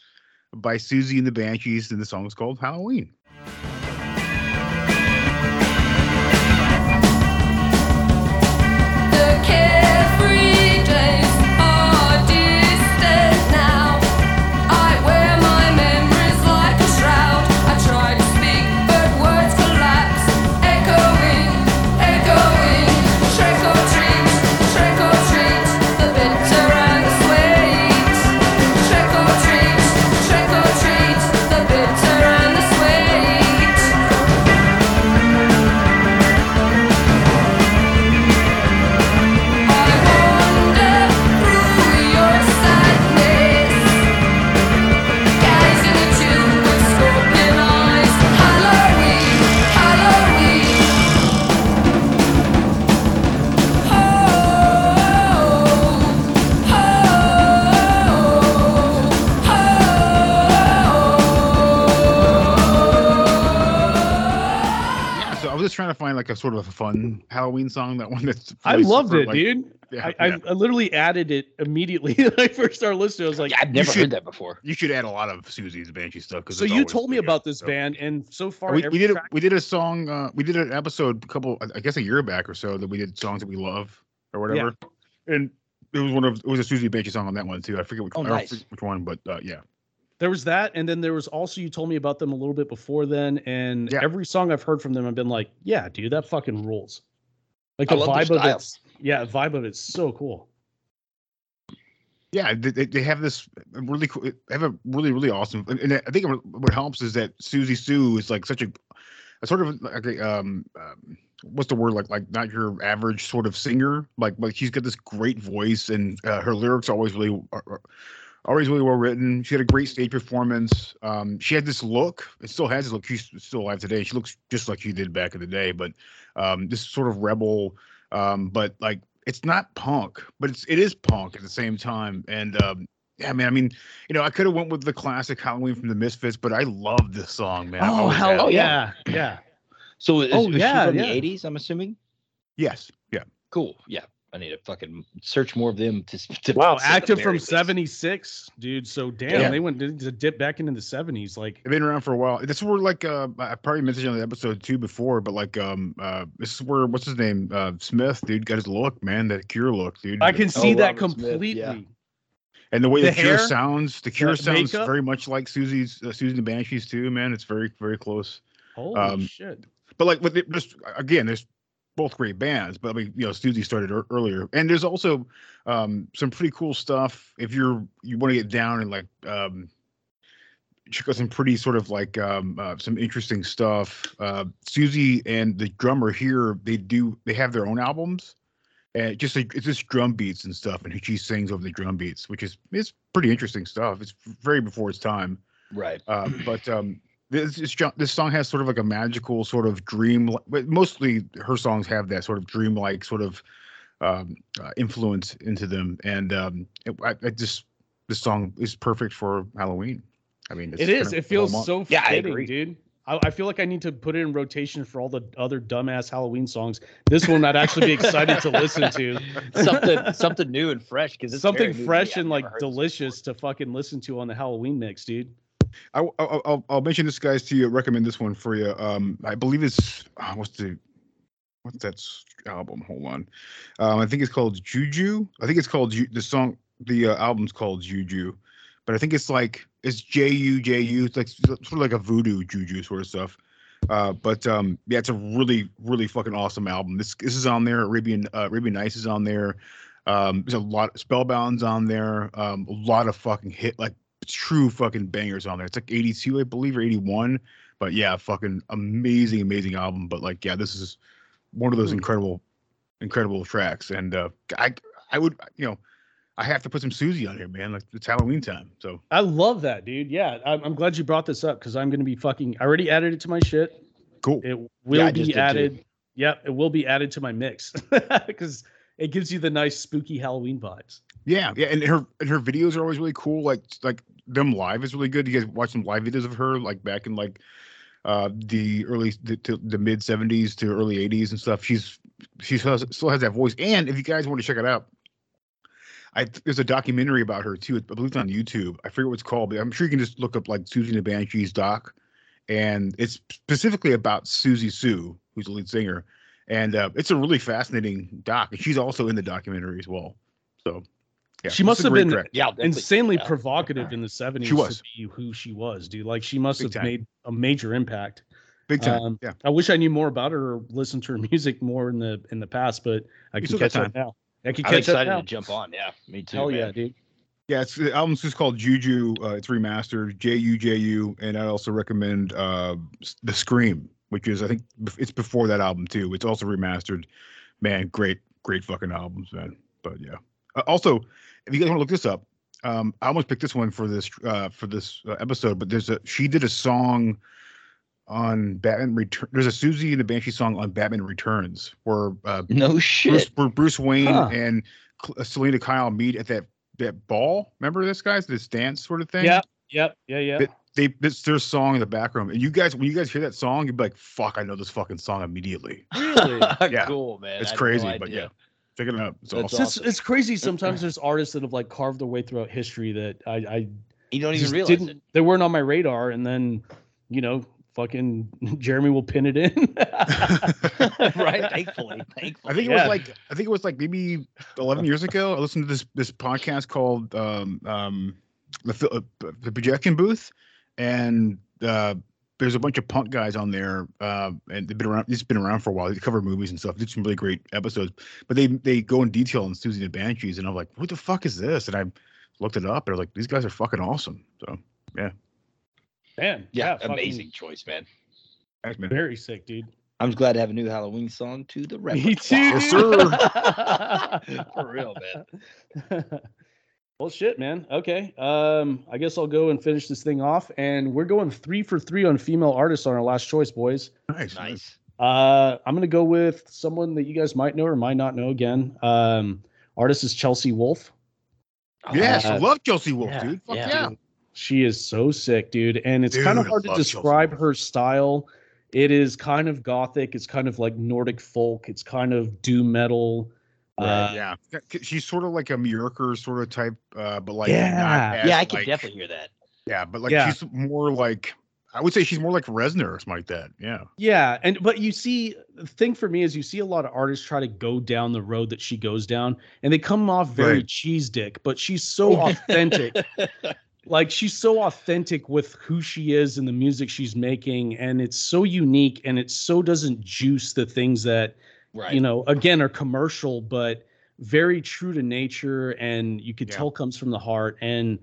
H: by Siouxsie and the Banshees, and the song is called Halloween. Trying to find like a sort of a fun Halloween song. That one that's.
J: I loved
H: super,
J: it,
H: like-
J: dude.
H: Yeah,
J: I,
H: yeah.
J: I, I literally added it immediately <laughs> when I first started listening. I was like,
I: Yeah, I've never
H: should-
I: heard that before.
H: You should add a lot of Siouxsie's Banshee stuff.
J: so you told me
H: pretty good,
J: about this
H: so.
J: band, and so far
H: We, we did a, we did a song uh, we did an episode a couple I guess a year back or so that we did songs that we love or whatever and it was one of it was a Susie Banshee song on that one too. I forget which,
I: Oh,
H: I
I: nice.
H: forget which one, but uh, yeah.
J: There was that, and then there was also you told me about them a little bit before then, and
H: Yeah.
J: every song I've heard from them, I've been like, yeah, dude, that fucking rules. Like the vibe of it's yeah, vibe of it's so cool.
H: Yeah, they, they- have this really cool. They have a really really awesome. And, I think what helps is that Siouxsie Sioux is like such a, a sort of like a, um, um what's the word like like not your average sort of singer. Like like she's got this great voice and uh, her lyrics are always really are, are always really well written. She had a great stage performance. Um, she had this look. It still has this look. She's still alive today. She looks just like she did back in the day. But um, this sort of rebel, um, but like it's not punk, but it's it is punk at the same time. And um, yeah, man. I mean, you know, I could have went with the classic Halloween from the Misfits, but I love this song, man.
J: Oh hell
H: have.
J: yeah, yeah.
I: So is,
J: Oh,
I: is
J: yeah,
I: she from
J: yeah.
I: the eighties? I'm assuming.
H: Yes, yeah.
I: Cool. Yeah, I need to fucking search more of them. To, <laughs> to
J: Wow, active from '76, dude. So damn,
H: Yeah.
J: they went to to dip back into the '70s. Like,
H: They've been around for a while. This is where like uh I probably mentioned on the episode two before, but like um uh this is where what's his name? Uh Smith, dude, got his look, man, that cure look, dude.
J: I can see that
I: Robert Smith,
J: completely.
I: yeah.
H: and the way the,
J: the
H: cure
J: hair,
H: sounds, the cure sounds
J: makeup.
H: very much like Siouxsie's uh, Susie the Banshees too, man. It's very, very close.
J: Holy
H: Um,
J: shit!
H: But like with it, just again, there's both great bands, but I mean, you know, Siouxsie started ear- earlier, and there's also um some pretty cool stuff if you're you want to get down and like um she got some pretty sort of like um uh, some interesting stuff. Uh Siouxsie and the drummer here, they do they have their own albums. And just like it's just drum beats and stuff, and she sings over the drum beats, which is it's pretty interesting stuff. It's very before its time.
I: Right.
H: Uh, but um, this this, song has sort of like a magical sort of dream. But mostly her songs have that sort of dreamlike sort of um, uh, influence into them, and um, it, I, I just this song is perfect for Halloween. I mean, it's
J: It is. It feels
H: month.
J: so
I: Yeah, I
J: fitting,
I: agree.
J: dude. I, I feel like I need to put it in rotation for all the other dumbass Halloween songs. This one I'd actually be excited to listen to. <laughs>
I: something something new and fresh because it's
J: Something
I: very new to me.
J: fresh and like delicious to fucking listen to on the Halloween mix, dude.
H: I, I, I'll, mention this guys to you. Recommend this one for you. Um, I believe it's ah, what's the what's that album? Hold on. Um, I think it's called Juju. I think it's called the song. The uh, album's called Juju, but I think it's like it's J U J U. It's like sort of like a voodoo juju sort of stuff. Uh, but um, yeah, it's a really really fucking awesome album. This this is on there. Arabian uh, Arabian Nights is on there. Um, there's a lot of Spellbound's on there. Um, a lot of fucking hit like true fucking bangers on there. It's like 82, I believe, or 81. But yeah, fucking amazing, amazing album. But like, yeah, this is one of those incredible, incredible tracks. And uh I I would you know, I have to put some Siouxsie on here, man. Like it's Halloween time. So
J: I love that, dude. Yeah, I'm, I'm glad you brought this up because I'm gonna be fucking. I already added it to my shit.
H: cool.
J: It will
I: Yeah,
J: be
I: did too.
J: added. Yep, it will be added to my mix <laughs> because it gives you the nice spooky Halloween vibes.
H: Yeah, yeah, and her and her videos are always really cool. Like like them live is really good. You guys watch some live videos of her like back in like uh the early the, the mid 70s to early 80s and stuff. She's she still has, still has that voice. And if you guys want to check it out, I there's a documentary about her too. I believe it's on YouTube. I forget what it's called, but I'm sure you can just look up like Siouxsie the Banshees doc, and it's specifically about Siouxsie Sioux, who's the lead singer, and uh, it's a really fascinating doc. She's also in the documentary as well. So yeah,
J: She must have been
H: track.
I: Yeah, I'll definitely check
J: insanely
I: it out.
J: provocative in the 70s
H: She was.
J: to be who she was, dude. Like she must
H: Big
J: have
H: time.
J: made a major impact.
H: big time.
J: Um,
H: yeah,
J: I wish I knew more about her or listened to her <laughs> music more in the in the past, but I
H: You
J: can catch up now. I can
I: I'm
J: catch up
I: excited
J: now.
I: to jump on. Yeah, me too.
J: Hell
I: man.
J: yeah, dude.
H: yeah. It's the album's just called Juju. Uh, it's remastered, J U J U, and I also recommend uh the Scream, which is I think it's before that album too. It's also remastered. Man, great, great fucking albums, man. But yeah. Uh, also, if you guys want to look this up, um, I almost picked this one for this uh for this uh, episode, but there's a she did a song on Batman Return. There's a Siouxsie and the Banshee song on Batman Returns where uh,
I: No
H: Bruce,
I: shit.
H: where Bruce Wayne
J: Huh.
H: and Cl- uh, Selina Kyle meet at that that ball. Remember this guys, this dance sort of thing.
J: Yeah, yep, yeah, yeah.
H: They, they it's their song in the background, and you guys when you guys hear that song, you'd be like, "Fuck, I know this fucking song immediately."
J: Really? <laughs>
H: Yeah.
I: cool, man.
H: it's
I: I had no
H: crazy, but yeah, check it out. It's
I: That's
H: awesome.
J: It's, it's crazy. Sometimes <clears throat> there's artists that have like carved their way throughout history that I, I
I: You don't even realize
J: didn't.
I: it.
J: They weren't on my radar, and then you know, fucking <laughs> Jeremy will pin it in. <laughs>
I: right? Thankfully, thankfully.
H: I think it
J: Yeah.
H: was like I think it was like maybe 11 years ago. I listened to this this podcast called um, um, the Phil- uh, the projection booth, and uh, there's a bunch of punk guys on there, uh, and they've been around. It's been around for a while. They cover movies and stuff. Did some really great episodes, but they they go in detail on Siouxsie the Banshees, and I'm like, what the fuck is this? And I looked it up. And I was like, these guys are fucking awesome. So yeah,
J: Man,
I: yeah,
J: fucking
I: amazing choice, man.
H: thanks, man.
J: Very sick, dude.
I: I'm glad to have a new Halloween song to the <laughs> repertoire.
J: Me too.
H: Yes,
J: dude. <laughs> <laughs>
I: For real, man.
J: Well, shit, man. Okay. Um, I guess I'll go and finish this thing off. And we're going three for three on female artists on our last choice, boys.
H: Nice,
I: Nice.
J: Uh, I'm gonna go with someone that you guys might know or might not know. Again, um, artist is Chelsea Wolfe.
H: Yes, I
J: Uh,
H: love Chelsea Wolfe,
J: yeah,
H: dude. Fuck
I: yeah.
H: yeah.
J: She is so sick, dude. And it's kind of hard to
H: love Chelsea
J: describe her style. It is kind of gothic. It's kind of like Nordic folk. It's kind of doom metal. Uh,
H: yeah, she's sort of like a Myrkur sort of type, uh, but like
J: Yeah.
H: not as,
I: Yeah, I can
H: like-
I: definitely hear that.
H: Yeah, but like
J: Yeah.
H: she's more like I would say she's more like Reznor or something like that. Yeah.
J: Yeah, and but you see, the thing for me is you see a lot of artists try to go down the road that she goes down, and they come off very
H: Right.
J: cheese dick, but she's so authentic. <laughs> like she's so authentic with who she is and the music she's making, and it's so unique, and it so doesn't juice the things that
I: Right.
J: you know again are commercial, but very true to nature, and you could
H: Yeah.
J: tell comes from the heart, and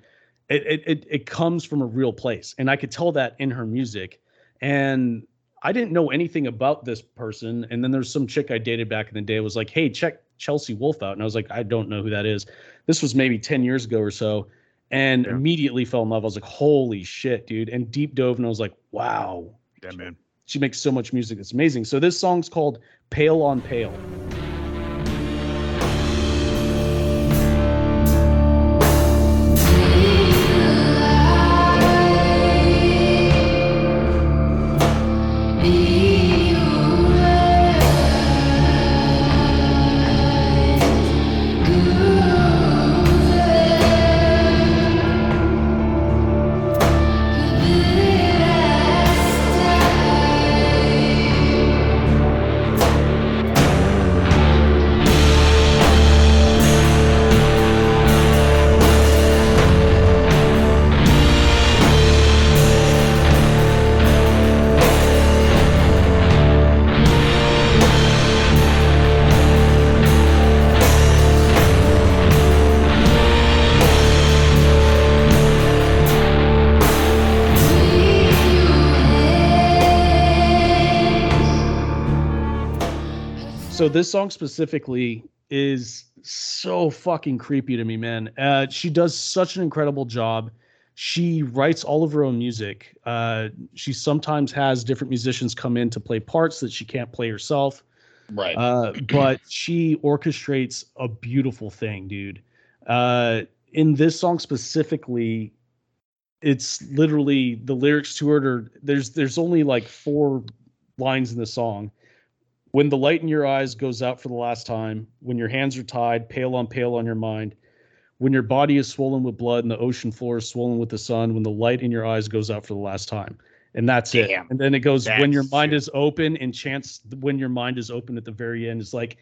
J: it, it it it comes from a real place, and I could tell that in her music, and I didn't know anything about this person. And then there's some chick I dated back in the day was like, hey, check Chelsea Wolfe out. And I was like, I don't know who that is. This was maybe 10 years ago or so. And
H: Yeah.
J: immediately fell in love. I was like, holy shit, dude. And deep dove and I was like, wow.
H: Yeah, man.
J: She makes so much music that's amazing. So this song's called Pale on Pale. This song specifically is so fucking creepy to me, man. Uh, she does such an incredible job. She writes all of her own music. Uh, she sometimes has different musicians come in to play parts that she can't play herself.
I: Right.
J: Uh, but she orchestrates a beautiful thing, dude. Uh, in this song specifically, it's literally the lyrics to it are there's there's only like four lines in the song. When the light in your eyes goes out for the last time, when your hands are tied, pale on pale on your mind, when your body is swollen with blood and the ocean floor is swollen with the sun, when the light in your eyes goes out for the last time. And that's it. And then it goes when your mind is open and chance when your mind is open at the very end is like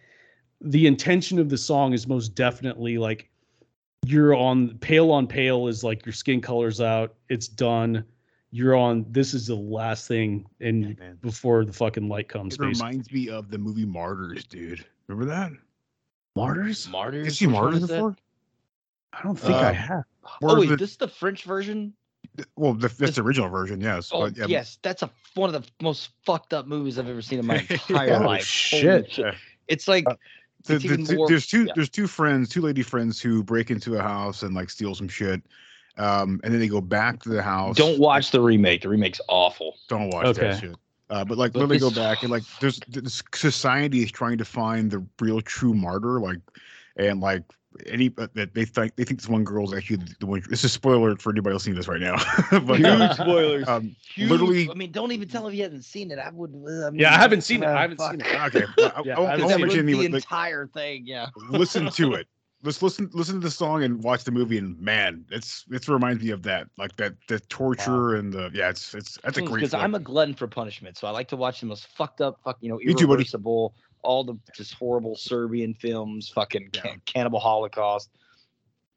J: the intention of the song is most definitely like you're on pale on pale is like your skin color's out, it's done. You're on this is the last thing and
H: man.
J: before the fucking light comes.
H: It
J: basically.
H: reminds me of the movie Martyrs, dude. Remember that?
J: Martyrs?
I: Martyrs.
H: Did you see Martyrs
I: is that?
H: before?
J: I don't think I
H: Um,
J: have.
I: Oh
H: Or
I: wait,
H: the-
I: this is the French version.
H: Well, the, that's the original version, yes.
I: Oh
H: but, yeah,
I: yes, that's a one of the most fucked up movies I've ever seen in my <laughs> entire
H: Yeah.
J: Oh,
I: life.
J: shit.
I: Holy It's like
H: Uh, the-
I: it's
H: the
I: even more-
H: there's two
I: yeah.
H: there's two friends, two lady friends who break into a house and like steal some shit. Um, and then they go back to the house.
I: don't watch the remake. The remake's awful.
H: Don't watch
J: Okay.
H: that shit. Uh, but like
I: But
H: literally go back and like there's this society is trying to find the real true martyr, like and like any uh, that they think they think this one girl's actually the, the one. This is a spoiler for anybody else seeing this right now. <laughs> but
I: Huge
H: uh,
I: spoilers.
H: um,
I: Huge-
H: literally.
I: I mean, don't even tell if you haven't seen it. I would. uh, I mean,
J: Yeah, I haven't seen it. I haven't
I: fuck.
J: seen it.
H: Okay, I, <laughs>
J: Yeah,
H: I, won't-
J: I
H: I
J: haven't
H: won't
J: seen
H: mention
I: the
H: any, like,
I: entire thing. Yeah.
H: listen to it. Let's listen listen to the song and watch the movie and man, it's it reminds me of that. Like that the torture and the yeah, it's it's that's a great
I: because. I'm a glutton for punishment, so I like to watch the most fucked up, fuck, you know,
H: Me too,
I: irreversible, all the just horrible Serbian films, fucking Ca- Cannibal Holocaust.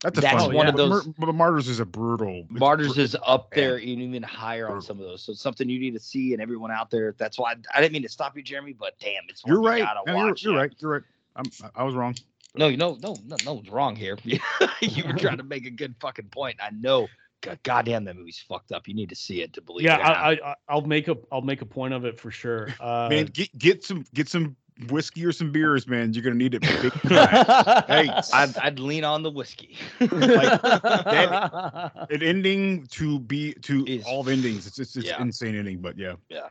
H: that's a
I: that's
H: fun
I: one of
H: But
I: those-
H: Mar- but Martyrs is a brutal
I: Martyrs
H: br-
I: is up there, and even higher on some of those. So it's something you need to see, and everyone out there. That's why I, I didn't mean to stop you, Jeremy, but damn, it's
H: You're right.
I: gotta
H: No, you're,
I: watch.
H: you're
I: yeah.
H: right. You're right. I'm I was wrong.
I: No, no, no, no, no one's wrong here. <laughs> you were trying to <laughs> make a good fucking point. I know. God, goddamn, that movie's fucked up. You need to see it to believe
J: Yeah,
I: it. or.
J: I, I, I'll make a, I'll make a point of it for sure. <laughs> Uh,
H: man, get get some get some whiskey or some beers, man. You're gonna need it big time. hey,
I: I'd, I'd lean on the whiskey.
H: like that, an ending to be to all of endings. It's it's, it's
I: yeah.
H: insane ending, but yeah.
I: Yeah.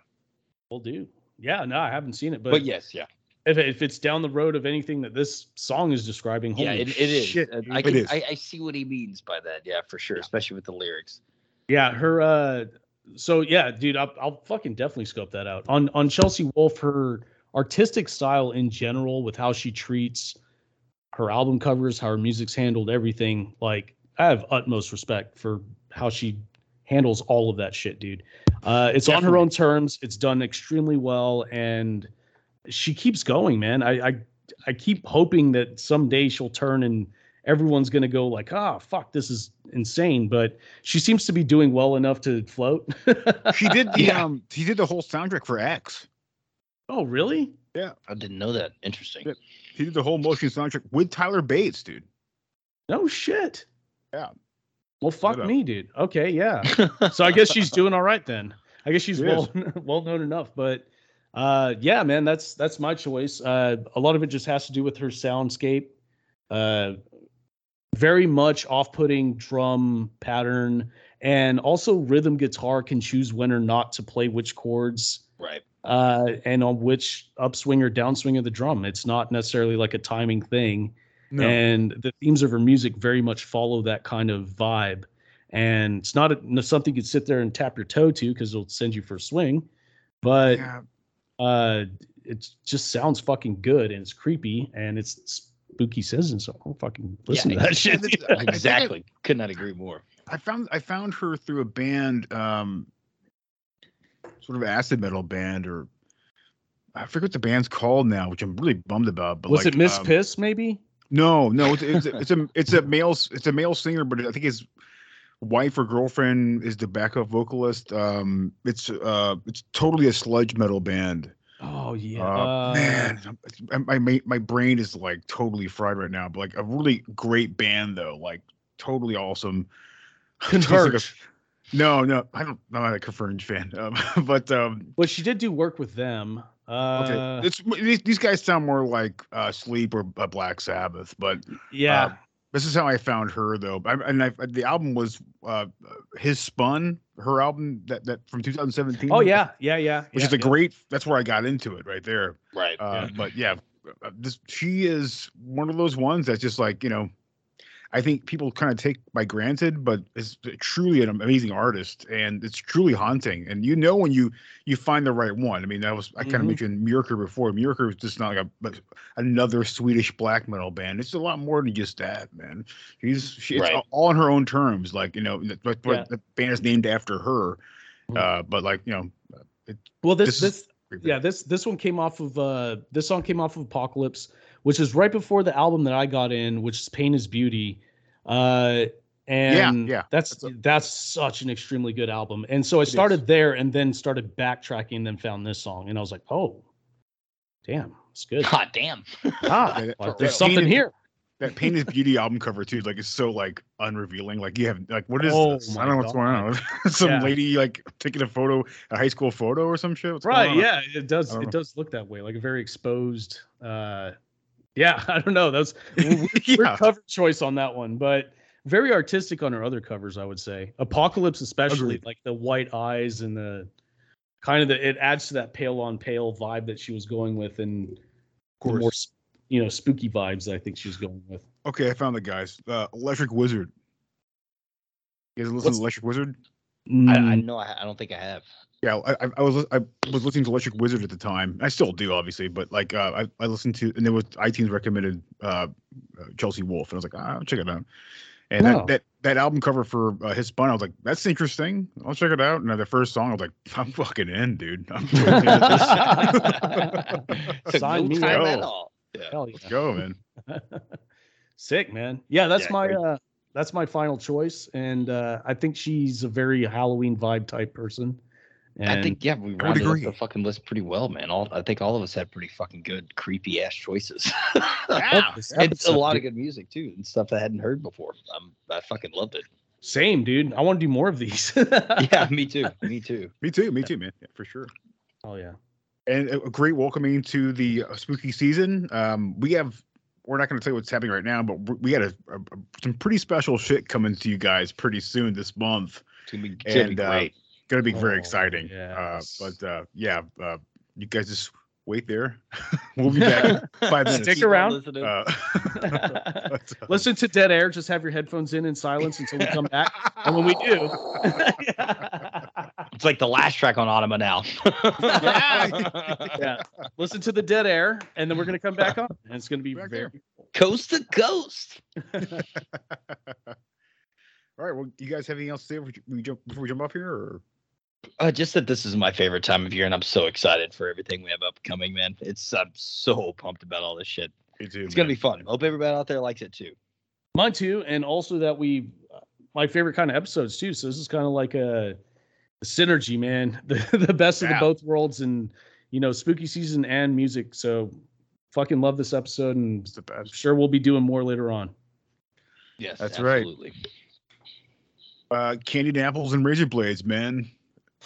J: we'll do. Yeah, no, I haven't seen it, but
I: But yes, yeah.
J: If, if it's down the road of anything that this song is describing,
I: Yeah,
J: holy
I: it, it is.
J: shit,
I: Uh. I, can, I, I see what he means by that. Yeah, for sure. Especially with the lyrics.
J: Yeah, her. uh So yeah, dude, I'll, I'll fucking definitely scope that out on on Chelsea Wolfe. Her artistic style in general, with how she treats her album covers, how her music's handled, everything. Like, I have utmost respect for how she handles all of that shit, dude. Uh, it's on her own terms. It's done extremely well, and she keeps going, man. I I, I keep hoping that someday she'll turn and everyone's gonna go like, ah, fuck, this is insane. But she seems to be doing well enough to float.
H: She did <laughs> the
J: Yeah.
H: um he did the whole soundtrack for X.
J: Oh, really?
H: Yeah.
I: I didn't know that. Interesting.
H: Yeah. He did the whole motion soundtrack with Tyler Bates, dude.
J: No shit.
H: Yeah.
J: Well, fuck me, dude. Okay, yeah. <laughs> so I guess she's doing all right then. I guess she's
H: She
J: well <laughs> well known enough. But uh, yeah, man, that's that's my choice. Uh, a lot of it just has to do with her soundscape. Uh, very much off-putting drum pattern, and also rhythm guitar can choose when or not to play which chords.
I: Right.
J: uh, and on which upswing or downswing of the drum. It's not necessarily like a timing thing.
H: No.
J: And the themes of her music very much follow that kind of vibe. And it's not a, something you could sit there and tap your toe to because it'll send you for a swing. But
H: Yeah.
J: Uh, it just sounds fucking good and it's creepy and it's spooky season. So I'll fucking listen to that shit.
I: exactly. Could not agree more.
H: I found I found her through a band, um, sort of acid metal band, or I forget what the band's called now, which I'm really bummed about. But
J: Was
H: like,
J: it Miss
H: um,
J: Piss, maybe?
H: No, no, it's, it's, a- it's a it's a male it's a male singer, but I think his wife or girlfriend is the backup vocalist. Um, it's uh, it's totally a sludge metal band.
J: Oh, yeah.
H: Uh,
J: Uh,
H: man, my my my brain is like totally fried right now. But like a really great band though, like totally awesome. <sighs> Just like a-
J: Converge.
H: no, no, I don't. I'm not a Converge fan, um, <laughs> but um,
J: But she did do work with them. Uh,
H: okay, it's these, these guys sound more like uh, Sleep or uh, Black Sabbath, but
J: yeah.
H: This is how I found her though. I, and I, the album was uh, Hiss Spun, her album that that from 2017.
J: oh, yeah. Yeah. Yeah.
H: which
J: yeah,
H: is a
J: yeah.
H: great. That's where I got into it right there.
I: Right.
H: Uh, But yeah, uh, this she is one of those ones that's just like you know, I think people kind of take by granted, but is truly an amazing artist, and it's truly haunting. And you know when you you find the right one. I mean, that was I kind of
J: Mhm.
H: mentioned Myrkur before. Myrkur was just not like a but another Swedish black metal band. It's a lot more than just that, man. She's she, it's
I: Right.
H: all on her own terms. Like you know, the, the-
J: Yeah.
H: the band is named after her.
J: Mhm.
H: Uh, but like you know, it,
J: Well, this
H: This
J: this yeah this this one came off of uh this song came off of Apocalypse, which is right before the album that I got in, which is Pain is Beauty. Uh and
H: yeah, yeah.
J: that's that's, such an extremely good album. And so I started there and then started backtracking and then found this song and I was like, "Oh. Damn, it's good." <laughs>
I: God damn. <laughs>
J: Ah,
H: Yeah,
J: like, there's
H: Pain
J: something
H: is-
J: here.
H: that Pain is Beauty album cover too, like it's so like unrevealing. Like you have like what is
J: Oh
H: this? I don't know what's going on. <laughs> Some
J: Yeah.
H: lady like taking a photo, a high school photo or some shit. What's
J: right yeah it does it
H: know.
J: does look that way like a very exposed uh yeah <laughs> i don't know that's weird, <laughs> weird
H: Yeah.
J: cover choice on that one but very artistic on her other covers i would say apocalypse especially
H: Agreed.
J: like the white eyes and the kind of the it adds to that pale on pale vibe that she was going with and the
H: course.
J: more you know spooky vibes that i think she was going with
H: Okay, I found the guys. Uh, Electric Wizard. You guys listen
J: What's-
H: to Electric Wizard?
I: I, I
J: Mm,
I: know. I, I don't think I have.
H: Yeah, I, I- I was I was listening to Electric Wizard at the time. I still do, obviously, but like uh, I I listened to and there was iTunes recommended uh, uh, Chelsea Wolfe, and I was like, ah, I'll check it out. And
J: Wow.
H: that, that that album cover for uh, Hiss Spun, I was like, that's interesting. I'll check it out. And then the first song, I was like, I'm fucking in, dude. I'm totally into this.
J: Sign me
I: time
H: up.
I: at all. Yeah.
J: hell
H: Let's
J: yeah.
H: go, man. <laughs>
J: Sick, man. Yeah, that's
H: Yeah,
J: my uh that's my final choice. And uh I think she's a very Halloween vibe type person. And
I: I think yeah, we rounded up the fucking list pretty well, man. All I think all of us had pretty fucking good, creepy ass choices. <laughs>
H: Yeah.
J: this
I: it's a
J: episode,
I: lot of good music too, and stuff I hadn't heard before. I'm, I fucking loved it.
J: Same, dude. I want to do more of these. <laughs>
I: Yeah, me too. Me too. <laughs>
H: Me too, me too, man. Yeah, for sure.
J: Oh yeah.
H: and a a great welcoming to the uh, spooky season. Um, we have we're not going to tell you what's happening right now, but we- we got a, a, a- some pretty special shit coming to you guys pretty soon this month.
I: It's gonna be, it's gonna be
H: And, uh,
I: great.
H: Going to be very
J: Oh,
H: exciting.
J: yes.
H: Uh, but uh, yeah, uh, you guys just wait there. <laughs> we'll be back <laughs> five minutes.
J: Stick around.
H: Uh, but, <laughs> uh,
J: Listen to Dead Air. Just have your headphones in in silence until we come back. And when we do,
I: It's like the last track on Ænima now.
J: yeah, listen to the Dead Air, and then we're gonna come back on, and it's gonna be
H: Back
J: very.
H: there.
I: Coast to coast.
H: All right. Well, you guys have anything else to say before we jump, before we jump off here? Or
I: Uh, just that this is my favorite time of year, and I'm so excited for everything we have upcoming, man. It's I'm so pumped about all this shit.
H: Me too,
I: It's gonna be fun. Hope everybody out there likes it too.
J: Mine too, and also that we, my favorite kind of episodes too. So this is kind of like a, a synergy, man. <laughs> The the best of the both worlds, and you know, spooky season and music. So, fucking love this episode, and
H: It's the best.
J: sure we'll be doing more later on.
I: Yes,
H: That's right.
I: absolutely.
H: Uh, candied apples and razor blades, man.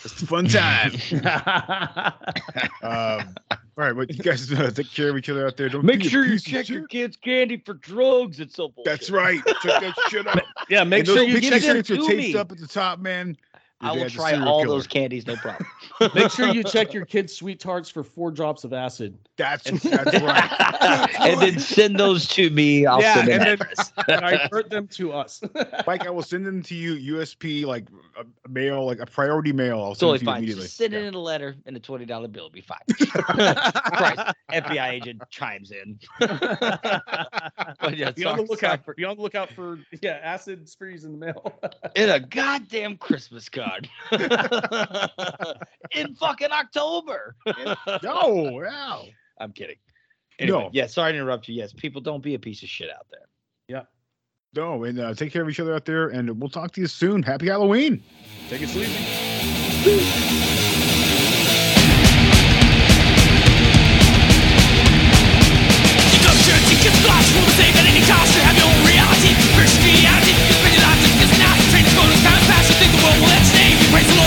H: It's a fun time. <laughs> <laughs> um, all right, but you guys uh, take care of each other out there. Don't
I: Make sure you check your kids' candy for drugs. It's so bullshit.
H: That's right. Check that shit <laughs> out.
J: yeah, make
H: And
J: sure
H: those
J: you
H: pictures that are
I: to
H: taped
I: me.
H: up at the top, man.
I: I
H: your
I: will try all
H: killer.
I: those candies, no problem. <laughs>
J: make sure you check your kids' sweet tarts for four drops of acid.
H: That's that's <laughs> right.
I: and then send those to me. I'll
J: Yeah,
I: send an
J: and then-
I: address. <laughs>
J: And I hurt them to us.
H: Mike, I will send them to you USP like a a mail, like a priority mail. I'll send
I: totally
H: it to you
I: fine.
H: immediately.
I: Just send it in a letter and a twenty dollar bill. Will Be fine. Christ, FBI agent chimes in. but yeah,
J: Be on the lookout for be on the lookout for yeah acid sprees in the mail.
I: in a goddamn Christmas <laughs> in fucking October.
H: no, wow.
I: I'm kidding. Anyway,
H: no.
I: Yeah, sorry to interrupt you. Yes, people, don't be a piece of shit out there. Yeah.
H: No, and uh, take care of each other out there, and we'll talk to you soon. Happy Halloween.
J: Take it sleepy. Where's